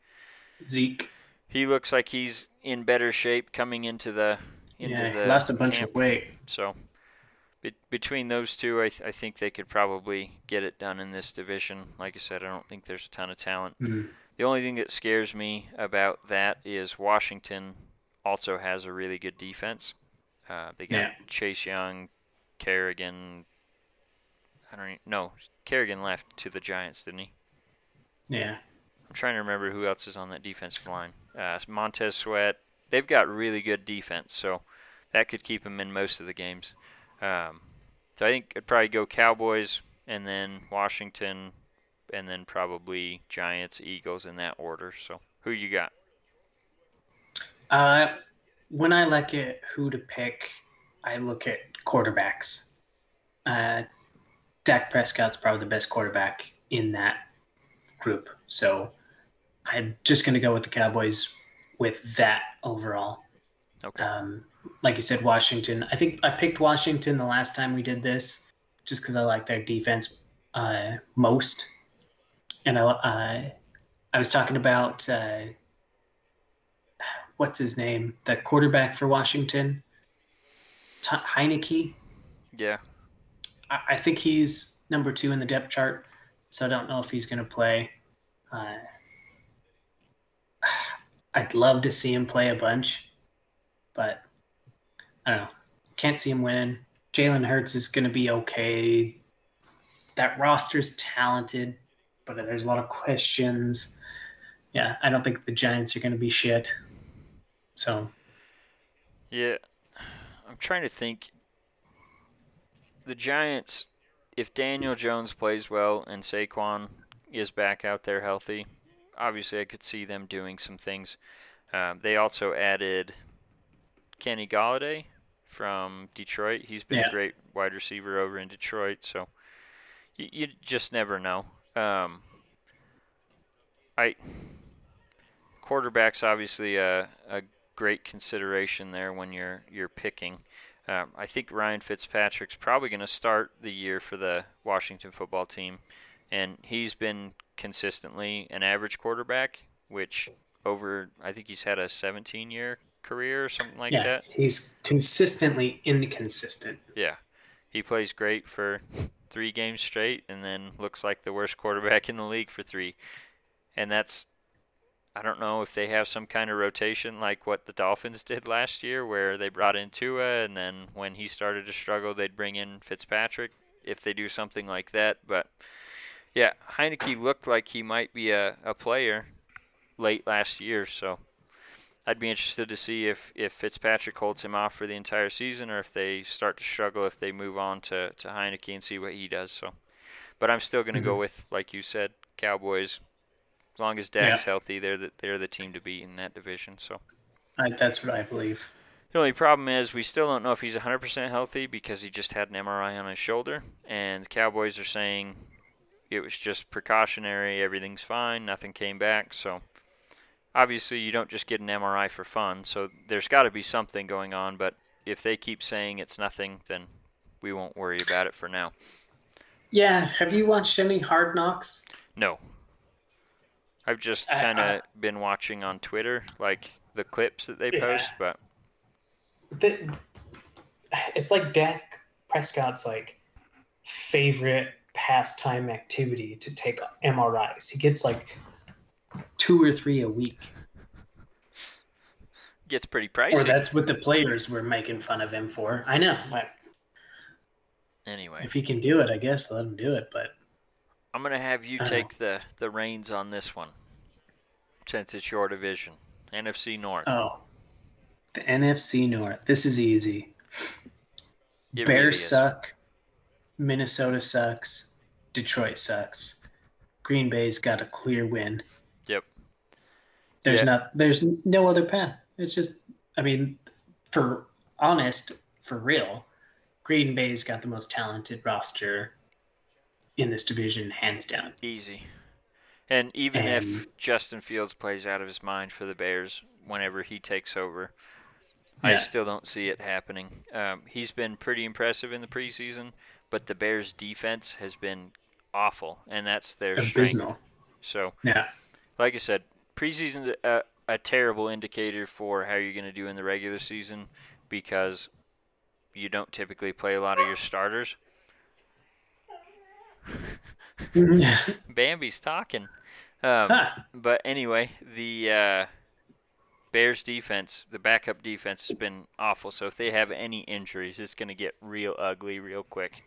Zeke. He looks like he's in better shape coming into the yeah, the lost a bunch camp. of weight. So be- between those two, I, th- I think they could probably get it done in this division. Like I said, I don't think there's a ton of talent. Mhm. The only thing that scares me about that is Washington also has a really good defense. Uh, they got Yeah. Chase Young, Kerrigan. I don't even, no Kerrigan left to the Giants, didn't he? Yeah. I'm trying to remember who else is on that defensive line. Uh, Montez Sweat. They've got really good defense, so that could keep them in most of the games. Um, so I think I'd probably go Cowboys and then Washington, and then probably Giants, Eagles in that order. So who you got? Uh, when I look at who to pick, I look at quarterbacks. Uh, Dak Prescott's probably the best quarterback in that group. So I'm just going to go with the Cowboys with that overall. Okay. Um, like you said, Washington. I think I picked Washington the last time we did this just because I like their defense uh, most. And I, uh, I was talking about uh, what's his name, the quarterback for Washington, T- Heinicke. yeah. I, I think he's number two in the depth chart, so I don't know if he's going to play. Uh, I'd love to see him play a bunch, but I don't know. Can't see him winning. Jalen Hurts is going to be okay. That roster's talented, but there's a lot of questions. Yeah, I don't think the Giants are going to be shit. So, Yeah. I'm trying to think. The Giants, if Daniel Jones plays well and Saquon is back out there healthy, obviously I could see them doing some things. Um, they also added Kenny Golladay from Detroit. He's been Yeah. a great wide receiver over in Detroit, so you, you just never know. Um, I quarterback's obviously a, a great consideration there when you're you're picking. Um, I think Ryan Fitzpatrick's probably going to start the year for the Washington football team, and he's been consistently an average quarterback, which over I think he's had a 17-year career or something like yeah, that. he's consistently inconsistent. Yeah, he plays great for three games straight, and then looks like the worst quarterback in the league for three, and that's I don't know if they have some kind of rotation like what the Dolphins did last year, where they brought in Tua, and then when he started to struggle, they'd bring in Fitzpatrick. If they do something like that, but yeah, Heinicke looked like he might be a, a player late last year, so I'd be interested to see if, if Fitzpatrick holds him off for the entire season, or if they start to struggle if they move on to, to Heinicke and see what he does. So, but I'm still going to go mm-hmm. with, like you said, Cowboys. As long as Dak's healthy, they're the, they're the team to beat in that division. So I, that's what I believe. the only problem is we still don't know if he's 100% healthy because he just had an MRI on his shoulder, and the Cowboys are saying it was just precautionary, everything's fine, nothing came back. So obviously you don't just get an MRI for fun. So there's got to be something going on. But if they keep saying it's nothing, then we won't worry about it for now. Yeah, have you watched any Hard Knocks? No. I've just uh, kind of uh, been watching on Twitter, like the clips that they Yeah. post, but The, it's like Dak Prescott's like favorite pastime activity to take MRIs. He gets like two or three a week, gets pretty pricey. or that's what the players were making fun of him for. I know. Like, Anyway, if he can do it, I guess let him do it. But I'm gonna have you I know. take the the reins on this one, since it's your division, NFC North. oh, the NFC North. This is easy. It Bears really is. suck. Minnesota sucks. Detroit sucks. Green Bay's got a clear win. Yep. There's Yeah. not. There's no other path. It's just. I mean, for honest, for real, Green Bay's got the most talented roster in this division, hands down. Easy. And even And- if Justin Fields plays out of his mind for the Bears whenever he takes over, I still don't see it happening. Um, he's been pretty impressive in the preseason, but the Bears' defense has been awful, and that's their strength. Abysmal. So, Yeah. like I said, preseason's a, a terrible indicator for how you're going to do in the regular season because you don't typically play a lot of your starters. Bambi's talking. Um, Ah, but anyway, the uh, Bears defense, the backup defense has been awful. So if they have any injuries, it's going to get real ugly real quick.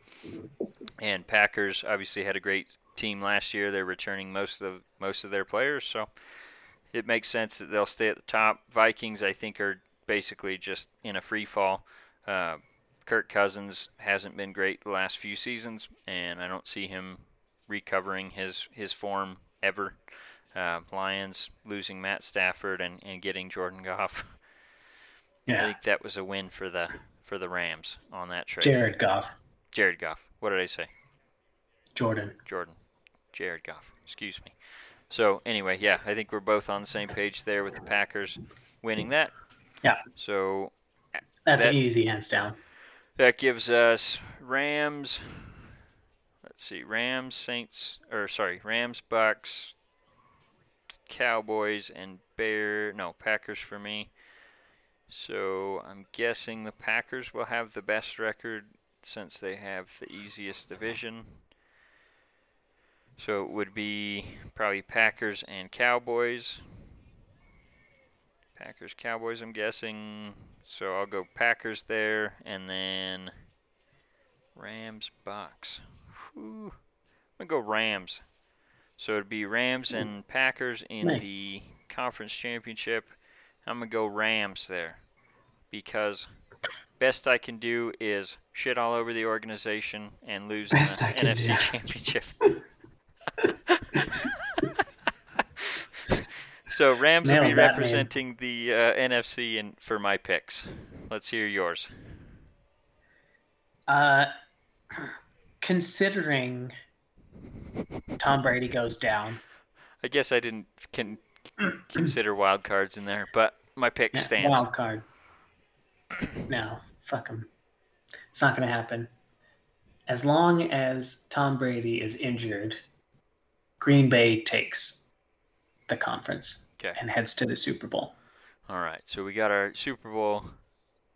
And Packers obviously had a great team last year. They're returning most of most of their players, so it makes sense that they'll stay at the top. Vikings, I think, are basically just in a free fall. Uh, Kirk Cousins hasn't been great the last few seasons, and I don't see him recovering his his form ever. Uh, Lions losing Matt Stafford and, and getting Jordan Goff. I think that was a win for the for the Rams on that trade. Jared Goff. Jared Goff. What did I say? Jordan. Jordan. Jared Goff. Excuse me. So anyway, yeah, I think we're both on the same page there with the Packers winning that. Yeah. So That's That- easy, hands down. that gives us Rams. Let's see, Rams, Saints, or sorry, Rams, Bucks, Cowboys, and Bear. No, Packers for me. So I'm guessing the Packers will have the best record since they have the easiest division. So it would be probably Packers and Cowboys. Packers, Cowboys, I'm guessing. So I'll go Packers there, and then Rams, Bucks. I'm gonna go Rams. So it'd be Rams and Packers in Nice. the conference championship. I'm gonna go Rams there because best I can do is shit all over the organization and lose Best the NFC do. championship. so Rams will be Nailed that, representing the uh, NFC and for my picks. Let's hear yours. Uh, considering Tom Brady goes down, I guess I didn't can consider wild cards in there, but my pick yeah, stands. wild card. No, fuck him. It's not going to happen. As long as Tom Brady is injured, Green Bay takes the conference Okay. and heads to the Super Bowl. All right, so we got our Super Bowl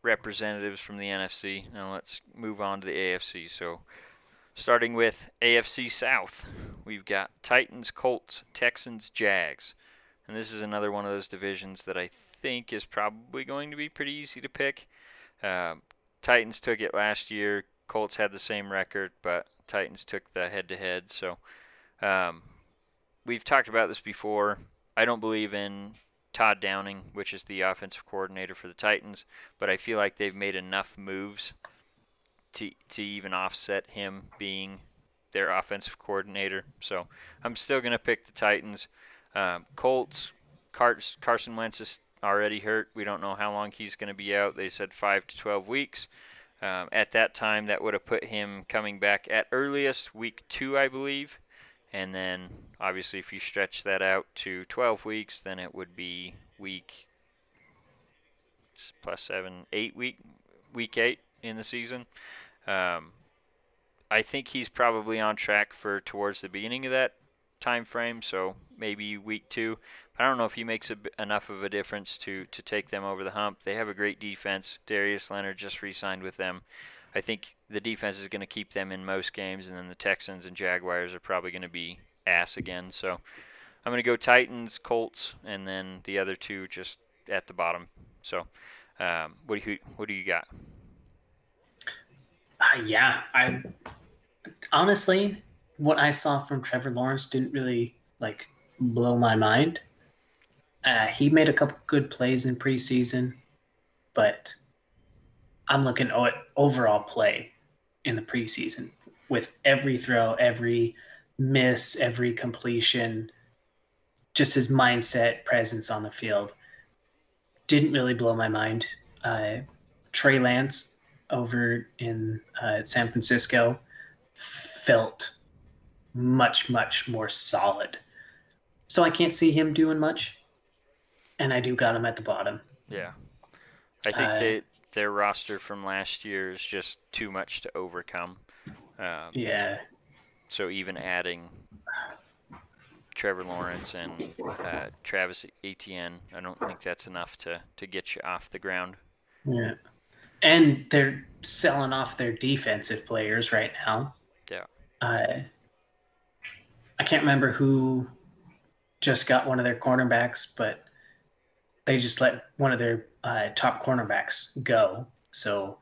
representatives from the NFC. Now let's move on to the AFC. So, starting with AFC South, we've got Titans, Colts, Texans, Jags. And this is another one of those divisions that I think is probably going to be pretty easy to pick. Um, Titans took it last year. Colts had the same record, but Titans took the head to head. So, um, we've talked about this before. I don't believe in Todd Downing, which is the offensive coordinator for the Titans, but I feel like they've made enough moves to to even offset him being their offensive coordinator. So I'm still going to pick the Titans. Um, Colts, Carson Wentz is already hurt. We don't know how long he's going to be out. They said five to 12 weeks. Um, at that time, that would have put him coming back at earliest week two, I believe. And then, obviously, if you stretch that out to 12 weeks, then it would be week plus seven, eight week, week eight in the season. Um, I think he's probably on track for towards the beginning of that time frame, so maybe week two. I don't know if he makes a enough of a difference to to take them over the hump. They have a great defense. Darius Leonard just re-signed with them. I think the defense is going to keep them in most games, and then the Texans and Jaguars are probably going to be ass again. So I'm going to go Titans, Colts, and then the other two just at the bottom. So um, what do you what do you got? Uh, yeah, I honestly, what I saw from Trevor Lawrence didn't really like blow my mind. Uh, he made a couple good plays in preseason, but I'm looking at overall play in the preseason with every throw, every miss, every completion, just his mindset, presence on the field didn't really blow my mind. Uh, Trey Lance over in uh, San Francisco felt much, much more solid. So I can't see him doing much. And I do got him at the bottom. Yeah. I think uh, they, their roster from last year is just too much to overcome. Um, yeah. So even adding Trevor Lawrence and uh, Travis Etienne, I don't think that's enough to, to get you off the ground. Yeah. And they're selling off their defensive players right now. Yeah. Uh, I can't remember who just got one of their cornerbacks, but they just let one of their uh, top cornerbacks go. So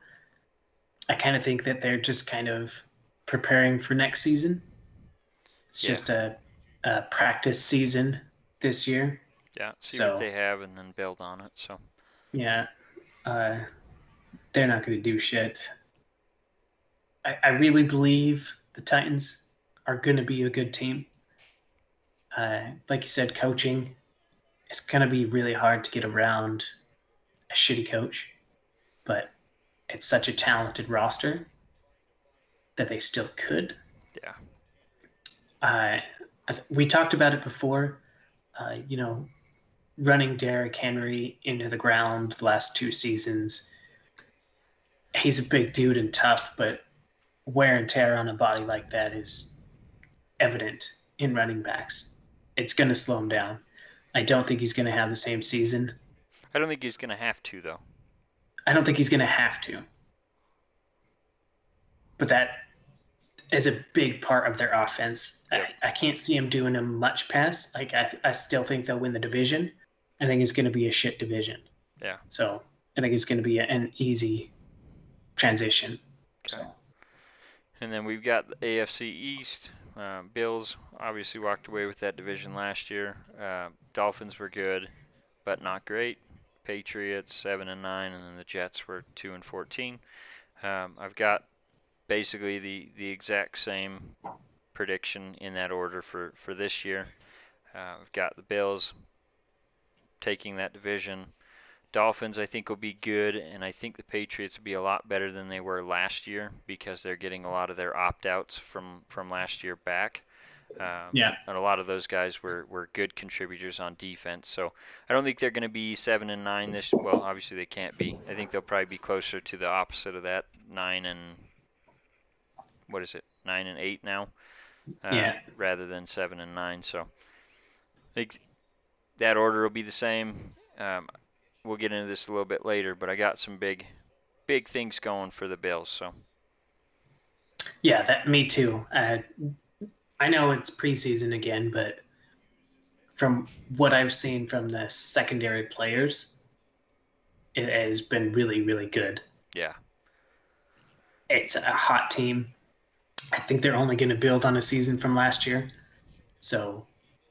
I kind of think that they're just kind of preparing for next season. It's yeah. just a, a, practice season this year. Yeah, see so, what they have and then build on it. So yeah, uh, they're not going to do shit. I, I really believe the Titans are going to be a good team. Uh, like you said, coaching, it's going to be really hard to get around a shitty coach, but it's such a talented roster that they still could. Yeah. Uh, we talked about it before. Uh, you know, running Derrick Henry into the ground the last two seasons. He's a big dude and tough, but wear and tear on a body like that is evident in running backs. It's going to slow him down. I don't think he's going to have the same season. I don't think he's going to have to, though. I don't think he's going to have to. But that is a big part of their offense. I, I can't see him doing a much pass. Like I, I still think they'll win the division. I think it's going to be a shit division. Yeah. So I think it's going to be an easy transition. Okay. So. And then we've got the AFC East. Uh, Bills obviously walked away with that division last year. Uh, Dolphins were good, but not great. Patriots seven and nine, and then the Jets were two and fourteen. Um, I've got basically the the exact same prediction in that order for for this year. Uh, we've got the Bills taking that division. Dolphins, I think, will be good, and I think the Patriots will be a lot better than they were last year because they're getting a lot of their opt-outs from from last year back. Um, yeah. And a lot of those guys were, were good contributors on defense. So I don't think they're going to be seven and nine this. Well, obviously they can't be. I think they'll probably be closer to the opposite of that, nine and what is it, nine and eight now. Uh, yeah. Rather than seven and nine. So I think that order will be the same. Um, we'll get into this a little bit later, but I got some big, big things going for the Bills. So. Yeah, that me too. Uh, I know it's preseason again, but from what I've seen from the secondary players, it has been really, really good. Yeah. It's a hot team. I think they're only going to build on a season from last year. So.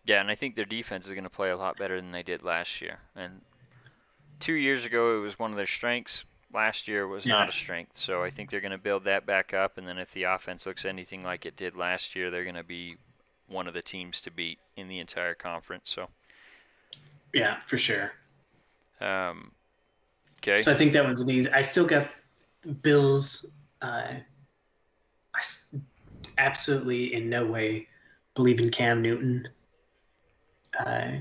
Yeah, and I think their defense is going to play a lot better than they did last year. And two years ago, it was one of their strengths. Last year was yeah. not a strength. So I think they're going to build that back up. And then if the offense looks anything like it did last year, they're going to be one of the teams to beat in the entire conference. So. Yeah, for sure. Um, okay. So I think that was an easy. I still got Bills. Uh, I absolutely in no way believe in Cam Newton. Uh,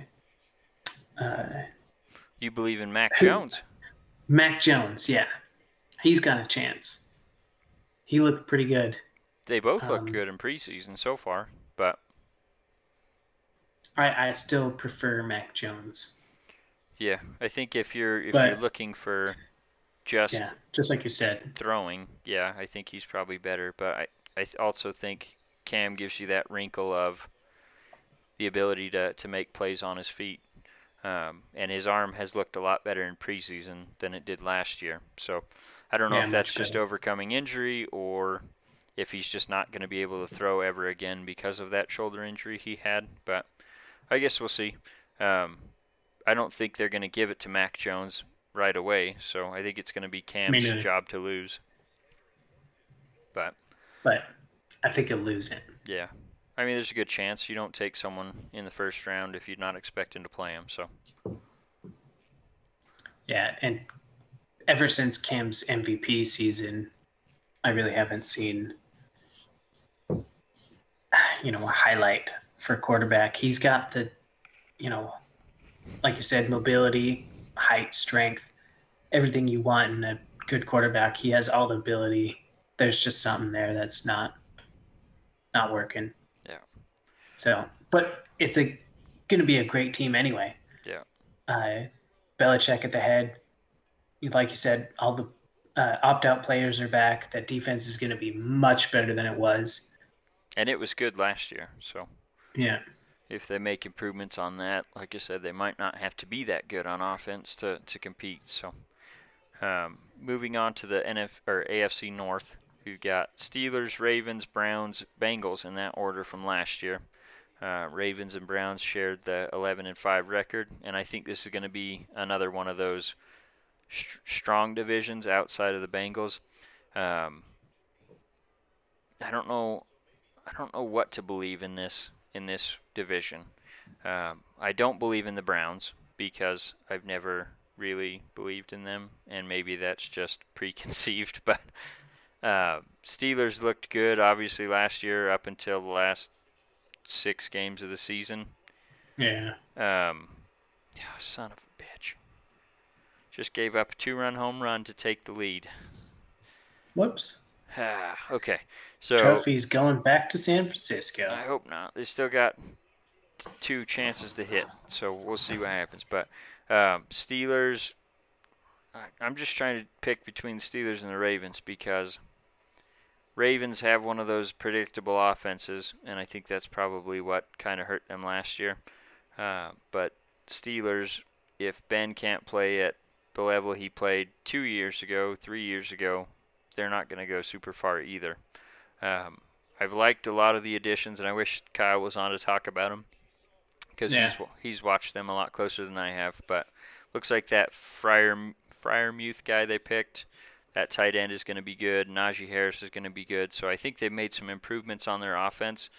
uh, you believe in Mac Jones? Mac Jones, yeah. He's got a chance. He looked pretty good. They both look um, good in preseason so far, but I I still prefer Mac Jones. Yeah, I think if you're if but, you're looking for just yeah, just like you said, throwing, yeah, I think he's probably better. But I I also think Cam gives you that wrinkle of the ability to to make plays on his feet. Um, and his arm has looked a lot better in preseason than it did last year. So I don't know yeah, if that's just overcoming injury or if he's just not going to be able to throw ever again because of that shoulder injury he had. But I guess we'll see. Um, I don't think they're going to give it to Mac Jones right away, so I think it's going to be Cam's job to lose. But but I think he'll lose it. Yeah, I mean, there's a good chance you don't take someone in the first round if you're not expecting to play him. So. Yeah, and ever since Cam's MVP season, I really haven't seen. you know, a highlight for quarterback. He's got the, you know, like you said, mobility, height, strength, everything you want in a good quarterback. He has all the ability. There's just something there that's not not working. So, but it's a going to be a great team anyway. Yeah. Uh, Belichick at the head. Like you said, all the uh, opt-out players are back. That defense is going to be much better than it was. And it was good last year, so. Yeah. If they make improvements on that, like I said, they might not have to be that good on offense to, to compete. So, um, moving on to the NF or AFC North, we've got Steelers, Ravens, Browns, Bengals in that order from last year. Uh, Ravens and Browns shared the 11 and 5 record, and I think this is going to be another one of those sh- strong divisions outside of the Bengals. Um, I don't know. I don't know what to believe in this in this division. Um, I don't believe in the Browns because I've never really believed in them, and maybe that's just preconceived. But uh, Steelers looked good, obviously last year up until the last six games of the season. Yeah. Um, oh, son of a bitch. Just gave up a two-run home run to take the lead. Whoops. Ah, okay. So Trophy's going back to San Francisco. I hope not. They still got two chances to hit, so we'll see what happens. But um, Steelers, I'm just trying to pick between the Steelers and the Ravens because Ravens have one of those predictable offenses, and I think that's probably what kind of hurt them last year. Uh, but Steelers, if Ben can't play at the level he played two years ago, three years ago, they're not going to go super far either. Um, I've liked a lot of the additions, and I wish Kyle was on to talk about them because Yeah. he's he's watched them a lot closer than I have. But looks like that Fryer Freiermuth guy they picked, that tight end is going to be good. Najee Harris is going to be good. So I think they've made some improvements on their offense.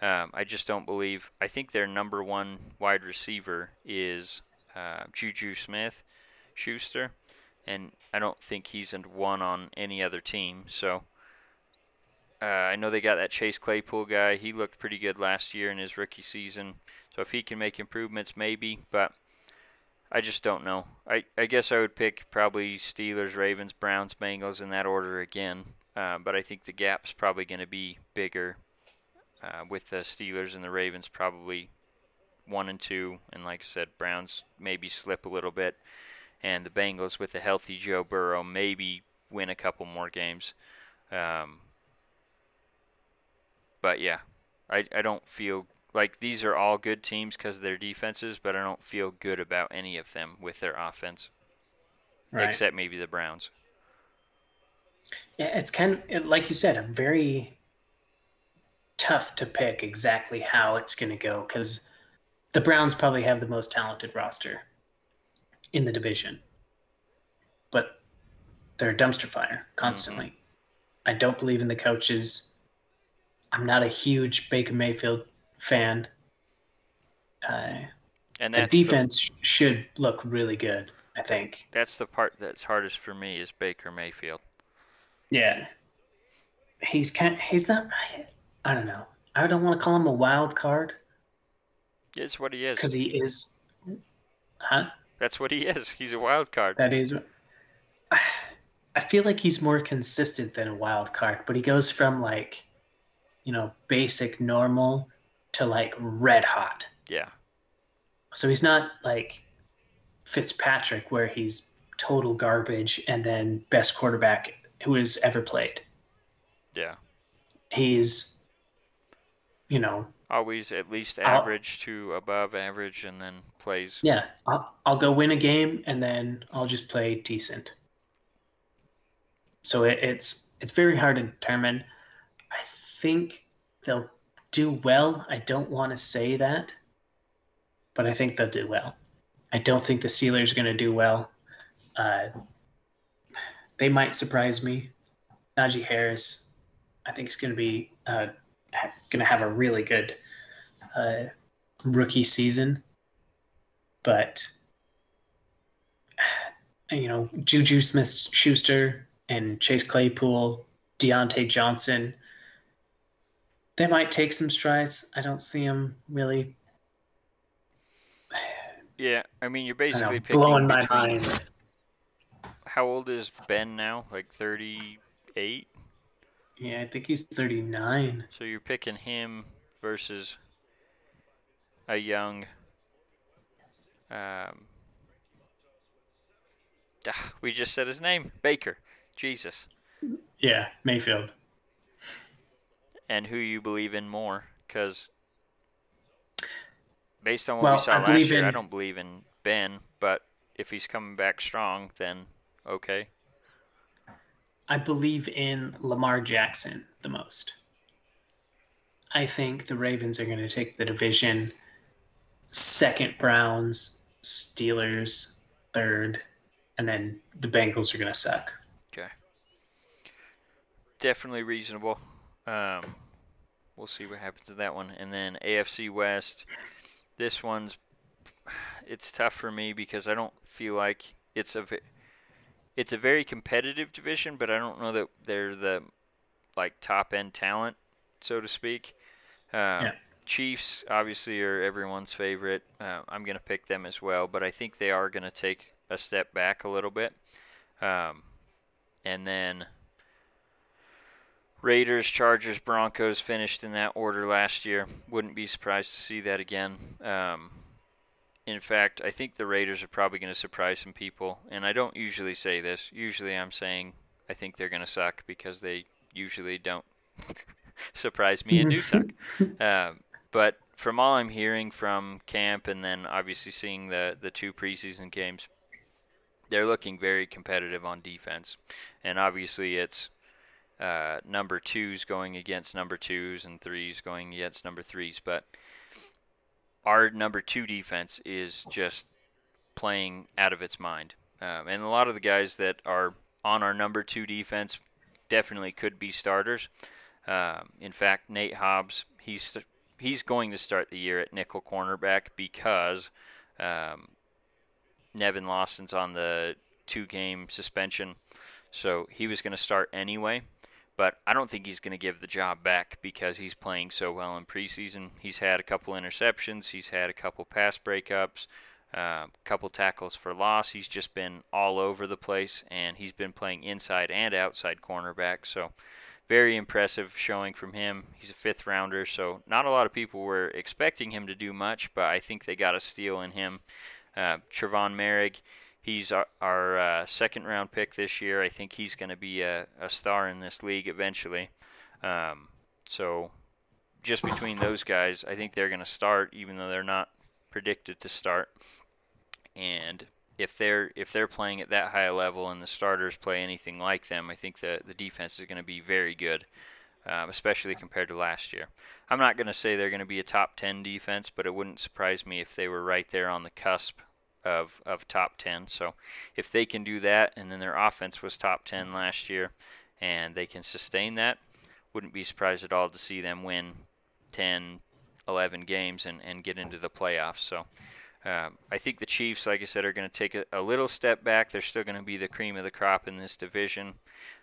Um, I just don't believe. I think their number one wide receiver is uh, Juju Smith Schuster, and I don't think he's one on any other team. So uh, I know they got that Chase Claypool guy. He looked pretty good last year in his rookie season. So if he can make improvements, maybe. But I just don't know. I, I guess I would pick probably Steelers, Ravens, Browns, Bengals in that order again. Uh, but I think the gap's probably going to be bigger uh, with the Steelers and the Ravens probably one and two, and like I said, Browns maybe slip a little bit, and the Bengals with a healthy Joe Burrow maybe win a couple more games. Um, but yeah, I I don't feel like these are all good teams because of their defenses, but I don't feel good about any of them with their offense, Right. except maybe the Browns. Yeah, it's kind of like you said, a very tough to pick exactly how it's going to go because the Browns probably have the most talented roster in the division, but they're a dumpster fire constantly. Mm-hmm. I don't believe in the coaches. I'm not a huge Baker Mayfield fan. Uh, And the defense sh should look really good. I think. that's the part that's hardest for me is Baker Mayfield. Yeah. He's kind he's not I don't know. I don't want to call him a wild card It's what he is. because he is huh? That's what he is. He's a wild card. That is I feel like he's more consistent than a wild card, but he goes from like you know, basic normal to like red hot. Yeah. So he's not like Fitzpatrick where he's total garbage and then best quarterback who has ever played. Yeah. He's you know, Always at least I'll- average to above average and then plays. Yeah, I'll, I'll go win a game and then I'll just play decent. So it, it's it's very hard to determine. I think they'll do well. I don't want to say that, but I think they'll do well. I don't think the Steelers are going to do well. Uh, they might surprise me. Najee Harris, I think is going to be uh, going to have a really good uh, rookie season but you know, Juju Smith Schuster and Chase Claypool, Diontae Johnson, they might take some strides. I don't see them really. Yeah, I mean you're know, basically picking blowing my mind. How old is Ben now? Like 38. Yeah, I think he's 39. So you're picking him versus a young. Um, ah, we just said his name, Baker. Jesus. Yeah, Mayfield. And who you believe in more? Because based on what Well, we saw I last year, I don't believe in Ben. But if he's coming back strong, then okay. I believe in Lamar Jackson the most. I think the Ravens are going to take the division. Second, Browns, Steelers, third, and then the Bengals are going to suck. Okay. Definitely reasonable. Um, we'll see what happens to that one. And then AFC West, this one's it's tough for me because I don't feel like it's a it's a very competitive division, but I don't know that they're the like top end talent, so to speak. Um, Yeah. Chiefs obviously are everyone's favorite. Uh, I'm gonna pick them as well, but I think they are gonna take a step back a little bit. Um, and then Raiders, Chargers, Broncos finished in that order last year. Wouldn't be surprised to see that again. Um, in fact, I think the Raiders are probably going to surprise some people. And I don't usually say this. Usually I'm saying I think they're going to suck because they usually don't surprise me and do suck. Um, but from all I'm hearing from camp and then obviously seeing the, the two preseason games, they're looking very competitive on defense. And obviously it's uh, number twos going against number twos and threes going against number threes. But our number two defense is just playing out of its mind. Um, and a lot of the guys that are on our number two defense definitely could be starters. Um, in fact, Nate Hobbs, he's he's going to start the year at nickel cornerback because um, Nevin Lawson's on the two-game suspension, so he was going to start anyway. But I don't think he's going to give the job back because he's playing so well in preseason. He's had a couple interceptions, he's had a couple pass breakups, a uh, couple tackles for loss. He's just been all over the place, and he's been playing inside and outside cornerback. So very impressive showing from him. He's a fifth rounder, so not a lot of people were expecting him to do much, but I think they got a steal in him. Uh, Trevon Moehrig, he's our, our uh, second round pick this year. I think he's going to be a, a star in this league eventually. Um, so just between those guys, I think they're going to start, even though they're not predicted to start. And if they're if they're playing at that high a level and the starters play anything like them, I think the the defense is going to be very good, um, especially compared to last year. I'm not going to say they're going to be a top 10 defense, but it wouldn't surprise me if they were right there on the cusp of of top 10. So if they can do that, and then their offense was top 10 last year, and they can sustain that, wouldn't be surprised at all to see them win 10, 11 games and and get into the playoffs. So. Um, I think the Chiefs, like I said, are going to take a, a, little step back. They're still going to be the cream of the crop in this division.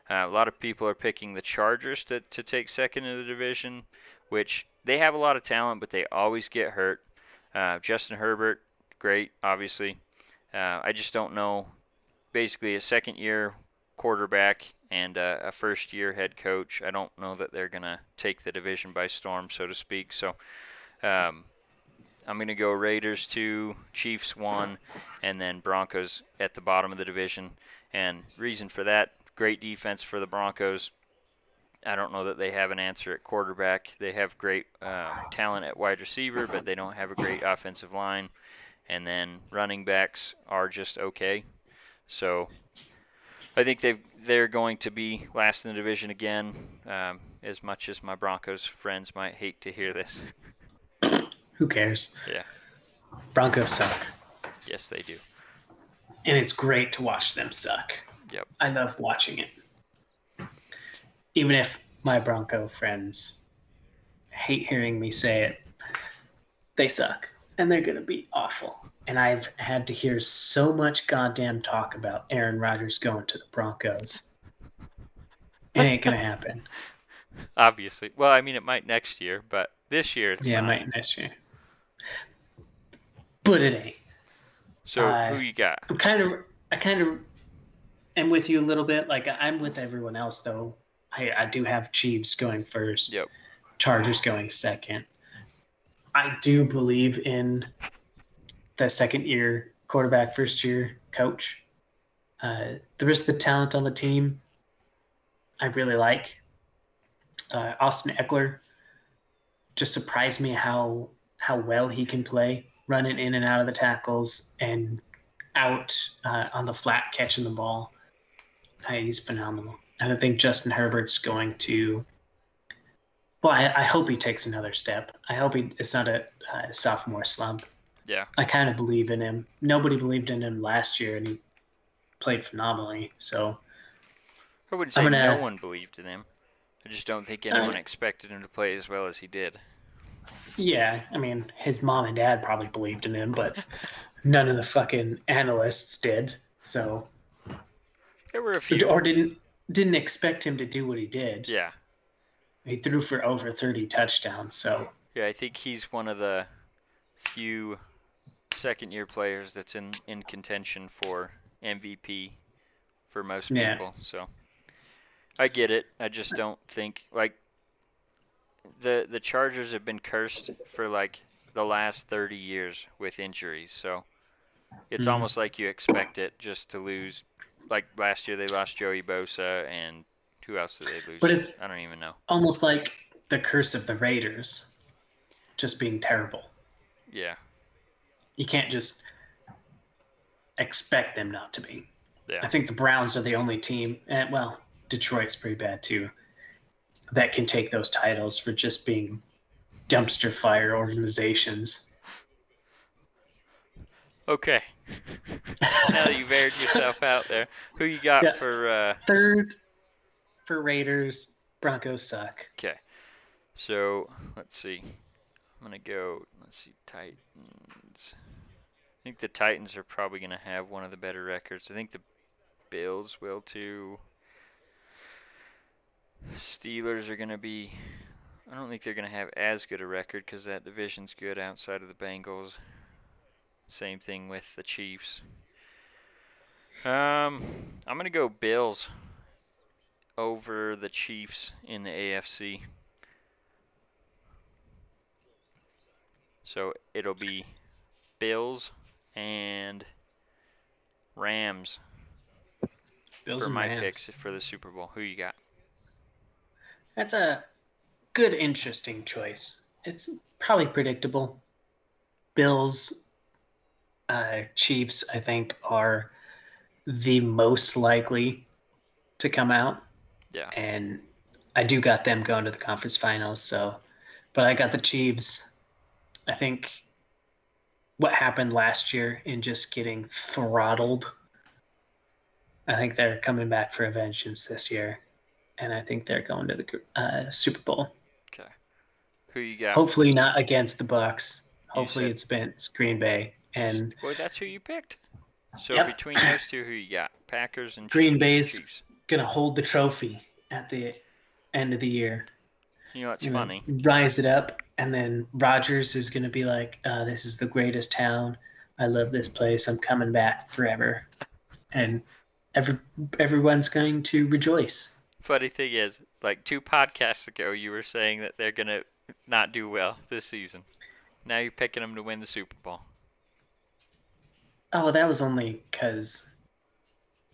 Uh, a lot of people are picking the Chargers to, to take second in the division, which they have a lot of talent, but they always get hurt. Uh, Justin Herbert, great, obviously. Uh, I just don't know. Basically, a second year quarterback and a, a first year head coach. I don't know that they're going to take the division by storm, so to speak. So, um, I'm going to go Raiders 2, Chiefs 1, and then Broncos at the bottom of the division. And reason for that, great defense for the Broncos. I don't know that they have an answer at quarterback. They have great uh, talent at wide receiver, but they don't have a great offensive line. And then running backs are just okay. So I think they they're going to be last in the division again. Um, as much as my Broncos friends might hate to hear this. Who cares? Yeah. Broncos suck. Yes, they do. And it's great to watch them suck. Yep. I love watching it. Even if my Bronco friends hate hearing me say it, they suck. And they're going to be awful. And I've had to hear so much goddamn talk about Aaron Rodgers going to the Broncos. It ain't going to happen. Obviously. Well, I mean, it might next year, but this year it's yeah, it might next year. But it ain't. So Uh, who you got? I'm kind of, I kind of am with you a little bit. Like I'm with everyone else though. I, I do have Chiefs going first. Yep. Chargers going second. I do believe in the second year quarterback, first year coach. Uh, the rest of the talent on the team, I really like. Uh, Austin Ekeler just surprised me how how well he can play, running in and out of the tackles and out uh, on the flat catching the ball. Uh, he's phenomenal. And I think Justin Herbert's going to. Well, I, I hope he takes another step. I hope he it's not a uh, sophomore slump. Yeah. I kind of believe in him. Nobody believed in him last year, and he played phenomenally. So I wouldn't say gonna- no one believed in him. I just don't think anyone Uh, expected him to play as well as he did. yeah, I mean, his mom and dad probably believed in him, but none of the fucking analysts did. So There were a few. or didn't didn't expect him to do what he did. Yeah. He threw for over 30 touchdowns. So Yeah, I think he's one of the few second year players that's in, in contention for MVP for most Yeah. people. So I get it. I just don't think like the the Chargers have been cursed for like the last 30 years with injuries. So it's Mhm. almost like you expect it just to lose like last year they lost Joey Bosa and who else did they lose? But it's- I don't even know. almost like the curse of the Raiders, just being terrible. Yeah. You can't just expect them not to be. Yeah. I think the Browns are the only team, and well, Detroit's pretty bad too, that can take those titles for just being dumpster fire organizations. Okay. now that you've aired yourself out there, who you got Yeah. for? uh Third for Raiders, Broncos suck. Okay. So let's see. I'm gonna go. Let's see. Titans. I think the Titans are probably gonna have one of the better records. I think the Bills will too. Steelers are gonna be. I don't think they're gonna have as good a record because that division's good outside of the Bengals. Same thing with the Chiefs. Um, I'm gonna go Bills over the Chiefs in the AFC. So it'll be Bills and Rams Bills for and my Rams. picks for the Super Bowl. Who you got? That's a good, interesting choice. It's probably predictable. Bills, uh, Chiefs, I think, are the most likely to come out. Yeah. And I do got them going to the conference finals. So, but I got the Chiefs. I think what happened last year in just getting throttled. I think they're coming back for a vengeance this year, and I think they're going to the uh, Super Bowl. Okay. Who you got? Hopefully not against the Bucks. Hopefully said- it's been Green Bay and Boy, that's who you picked. So Yep. between those two, who you got? Packers and Green Bay's- Chiefs. Gonna hold the trophy at the end of the year. You know what's you know, funny? rise it up, and then Rodgers is gonna be like, uh, "This is the greatest town. I love this place. I'm coming back forever," and every everyone's going to rejoice. Funny thing is, like two podcasts ago, you were saying that they're gonna not do well this season. Now you're picking them to win the Super Bowl. Oh, that was only because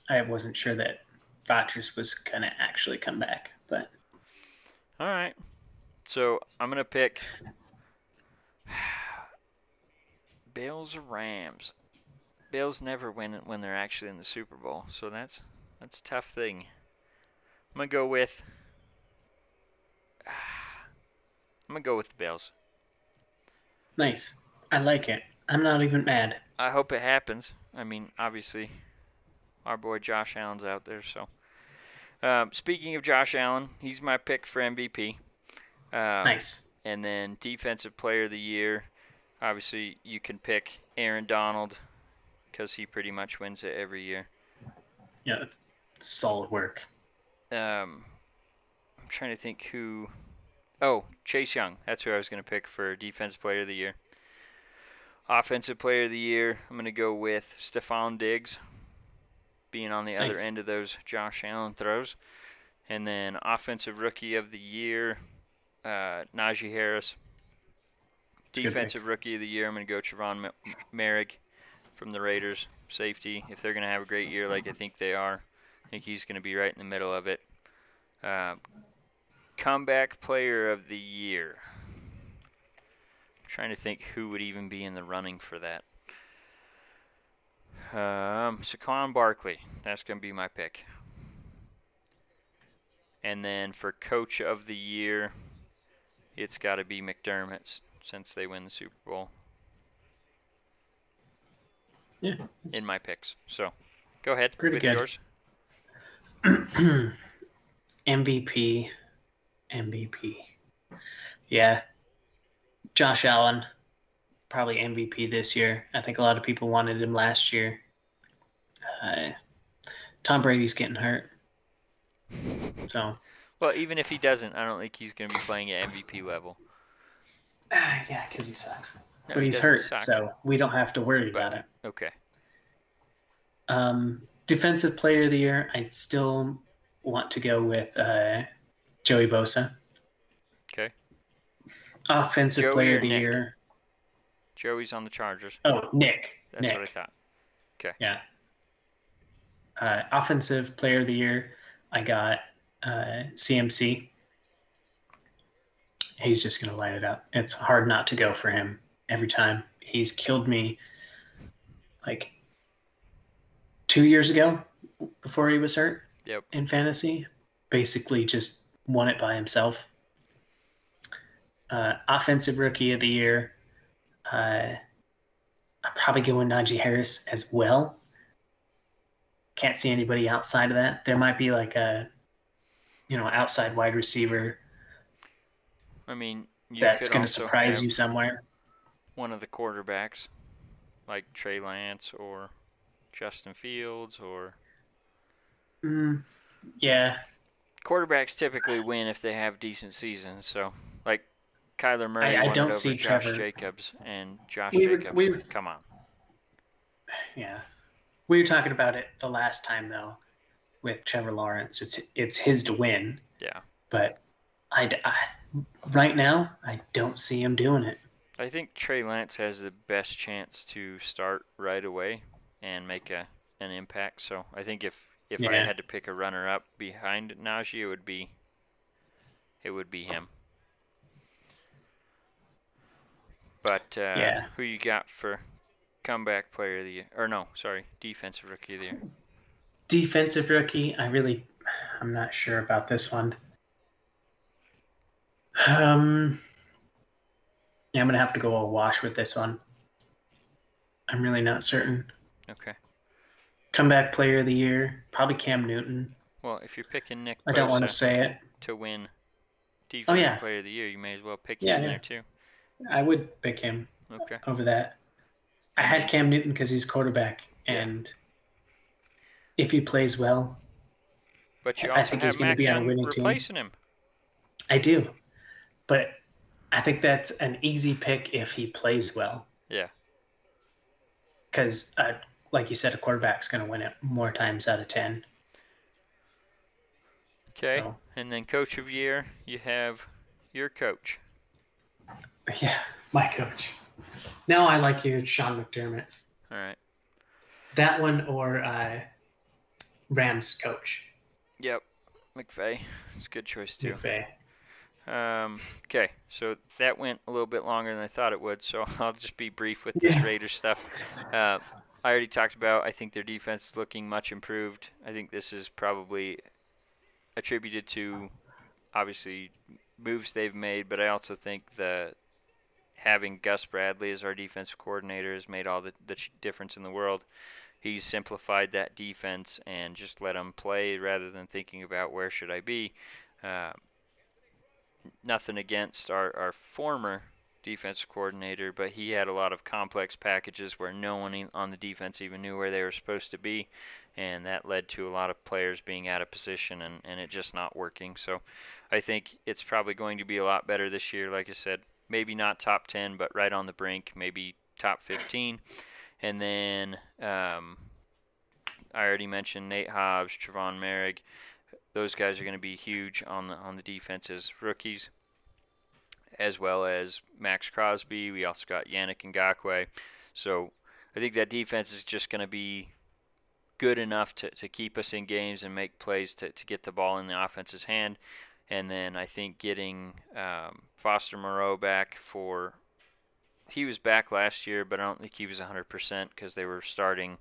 I wasn't sure that Rodgers was gonna actually come back, but All right. So I'm gonna pick Bills or Rams. Bills never win when they're actually in the Super Bowl, so that's that's a tough thing. I'm gonna go with. I'm gonna go with the Bills. nice. I like it. I'm not even mad. I hope it happens. I mean, obviously, our boy Josh Allen's out there. So, um, speaking of Josh Allen, he's my pick for MVP. Um, Nice. And then Defensive Player of the Year. Obviously, you can pick Aaron Donald because he pretty much wins it every year. Yeah, solid work. Um, I'm trying to think who. Oh, Chase Young. That's who I was going to pick for Defensive Player of the Year. Offensive Player of the Year, I'm going to go with Stefon Diggs, being on the nice. other end of those Josh Allen throws. And then Offensive Rookie of the Year, uh, Najee Harris. Defensive Rookie of the Year, I'm going to go Trevon Moehrig from the Raiders, safety. If they're going to have a great year like I think they are, I think he's going to be right in the middle of it. Uh, comeback Player of the Year. I'm trying to think who would even be in the running for that. Um, Saquon Barkley. That's going to be my pick. And then for Coach of the Year, it's got to be McDermott since they win the Super Bowl. Yeah. In my picks. So, go ahead Pretty with good. yours. MVP. MVP. Yeah. Josh Allen, probably MVP this year. I think a lot of people wanted him last year. Uh, Tom Brady's getting hurt. So. Well, even if he doesn't, I don't think he's going to be playing at MVP level. Uh, yeah, because he sucks. No, but he's hurt, suck. so we don't have to worry but, about it. Okay. Um, defensive player of the year, I still want to go with uh, Joey Bosa. Okay. Offensive Joey player of the Nick? year. Joey's on the Chargers. Oh, Nick. That's Nick. what I thought. Okay. Yeah. Uh, offensive player of the year, I got uh, CMC. He's just going to light it up. It's hard not to go for him every time. He's killed me like two years ago before he was hurt yep. in fantasy. Basically, just won it by himself. Uh, offensive rookie of the year. Uh, I'm probably going Najee Harris as well. Can't see anybody outside of that. There might be like a, you know, outside wide receiver. I mean, that's going to surprise you somewhere. One of the quarterbacks, like Trey Lance or Justin Fields or. Mm, yeah. Quarterbacks typically win if they have decent seasons. So, Kyler Murray, I, I don't see Josh Trevor. Jacobs and Josh We were- Jacobs. we were- Come on. Yeah. We were talking about it the last time though, with Trevor Lawrence. It's it's his to win, Yeah. but I, I right now I don't see him doing it. I think Trey Lance has the best chance to start right away and make a an impact. So I think if if I had to pick a runner up behind Najee, it would be it would be him. But uh, Yeah. who you got for comeback player of the year? Or no, sorry, defensive rookie of the year. Defensive rookie, I really I'm not sure about this one. Um Yeah, I'm gonna have to go a wash with this one. I'm really not certain. Okay. Comeback player of the year, probably Cam Newton. Well, if you're picking Nick I don't want to say it. to win defensive yeah. player of the year, you may as well pick Yeah, him yeah. there too. I would pick him Okay. over that. I had Cam Newton because he's quarterback, and if he plays well, But you I also think have he's gonna be on a winning team. replacing him. I do. But I think that's an easy pick if he plays well, Yeah. because, uh, like you said, a quarterback's going to win it more times out of ten. Okay. So And then coach of year, you have your coach. Yeah, my coach. No, I like you, Sean McDermott. All right. That one or uh, Rams coach, Yep. McVay. It's a good choice too. McVay. Um, okay, so that went a little bit longer than I thought it would, so I'll just be brief with this Yeah. Raiders stuff. Uh, I already talked about. I think their defense is looking much improved. I think this is probably attributed to obviously moves they've made, but I also think that having Gus Bradley as our defensive coordinator has made all the, the difference in the world. He's simplified that defense and just let them play rather than thinking about where should I be. Uh, nothing against our, our former defensive coordinator, but he had a lot of complex packages where no one on the defense even knew where they were supposed to be, and that led to a lot of players being out of position and, and it just not working. So I think it's probably going to be a lot better this year. Like I said, maybe not top 10, but right on the brink, maybe top 15. And then um, I already mentioned Nate Hobbs, Trevon Moehrig. Those guys are going to be huge on the on the defense as rookies, as well as Maxx Crosby. We also got Yannick Ngakoue. So I think that defense is just going to be good enough to, to keep us in games and make plays to, to get the ball in the offense's hand. And then I think getting um, Foster Moreau back for he was back last year, but I don't think he was 100% because they were starting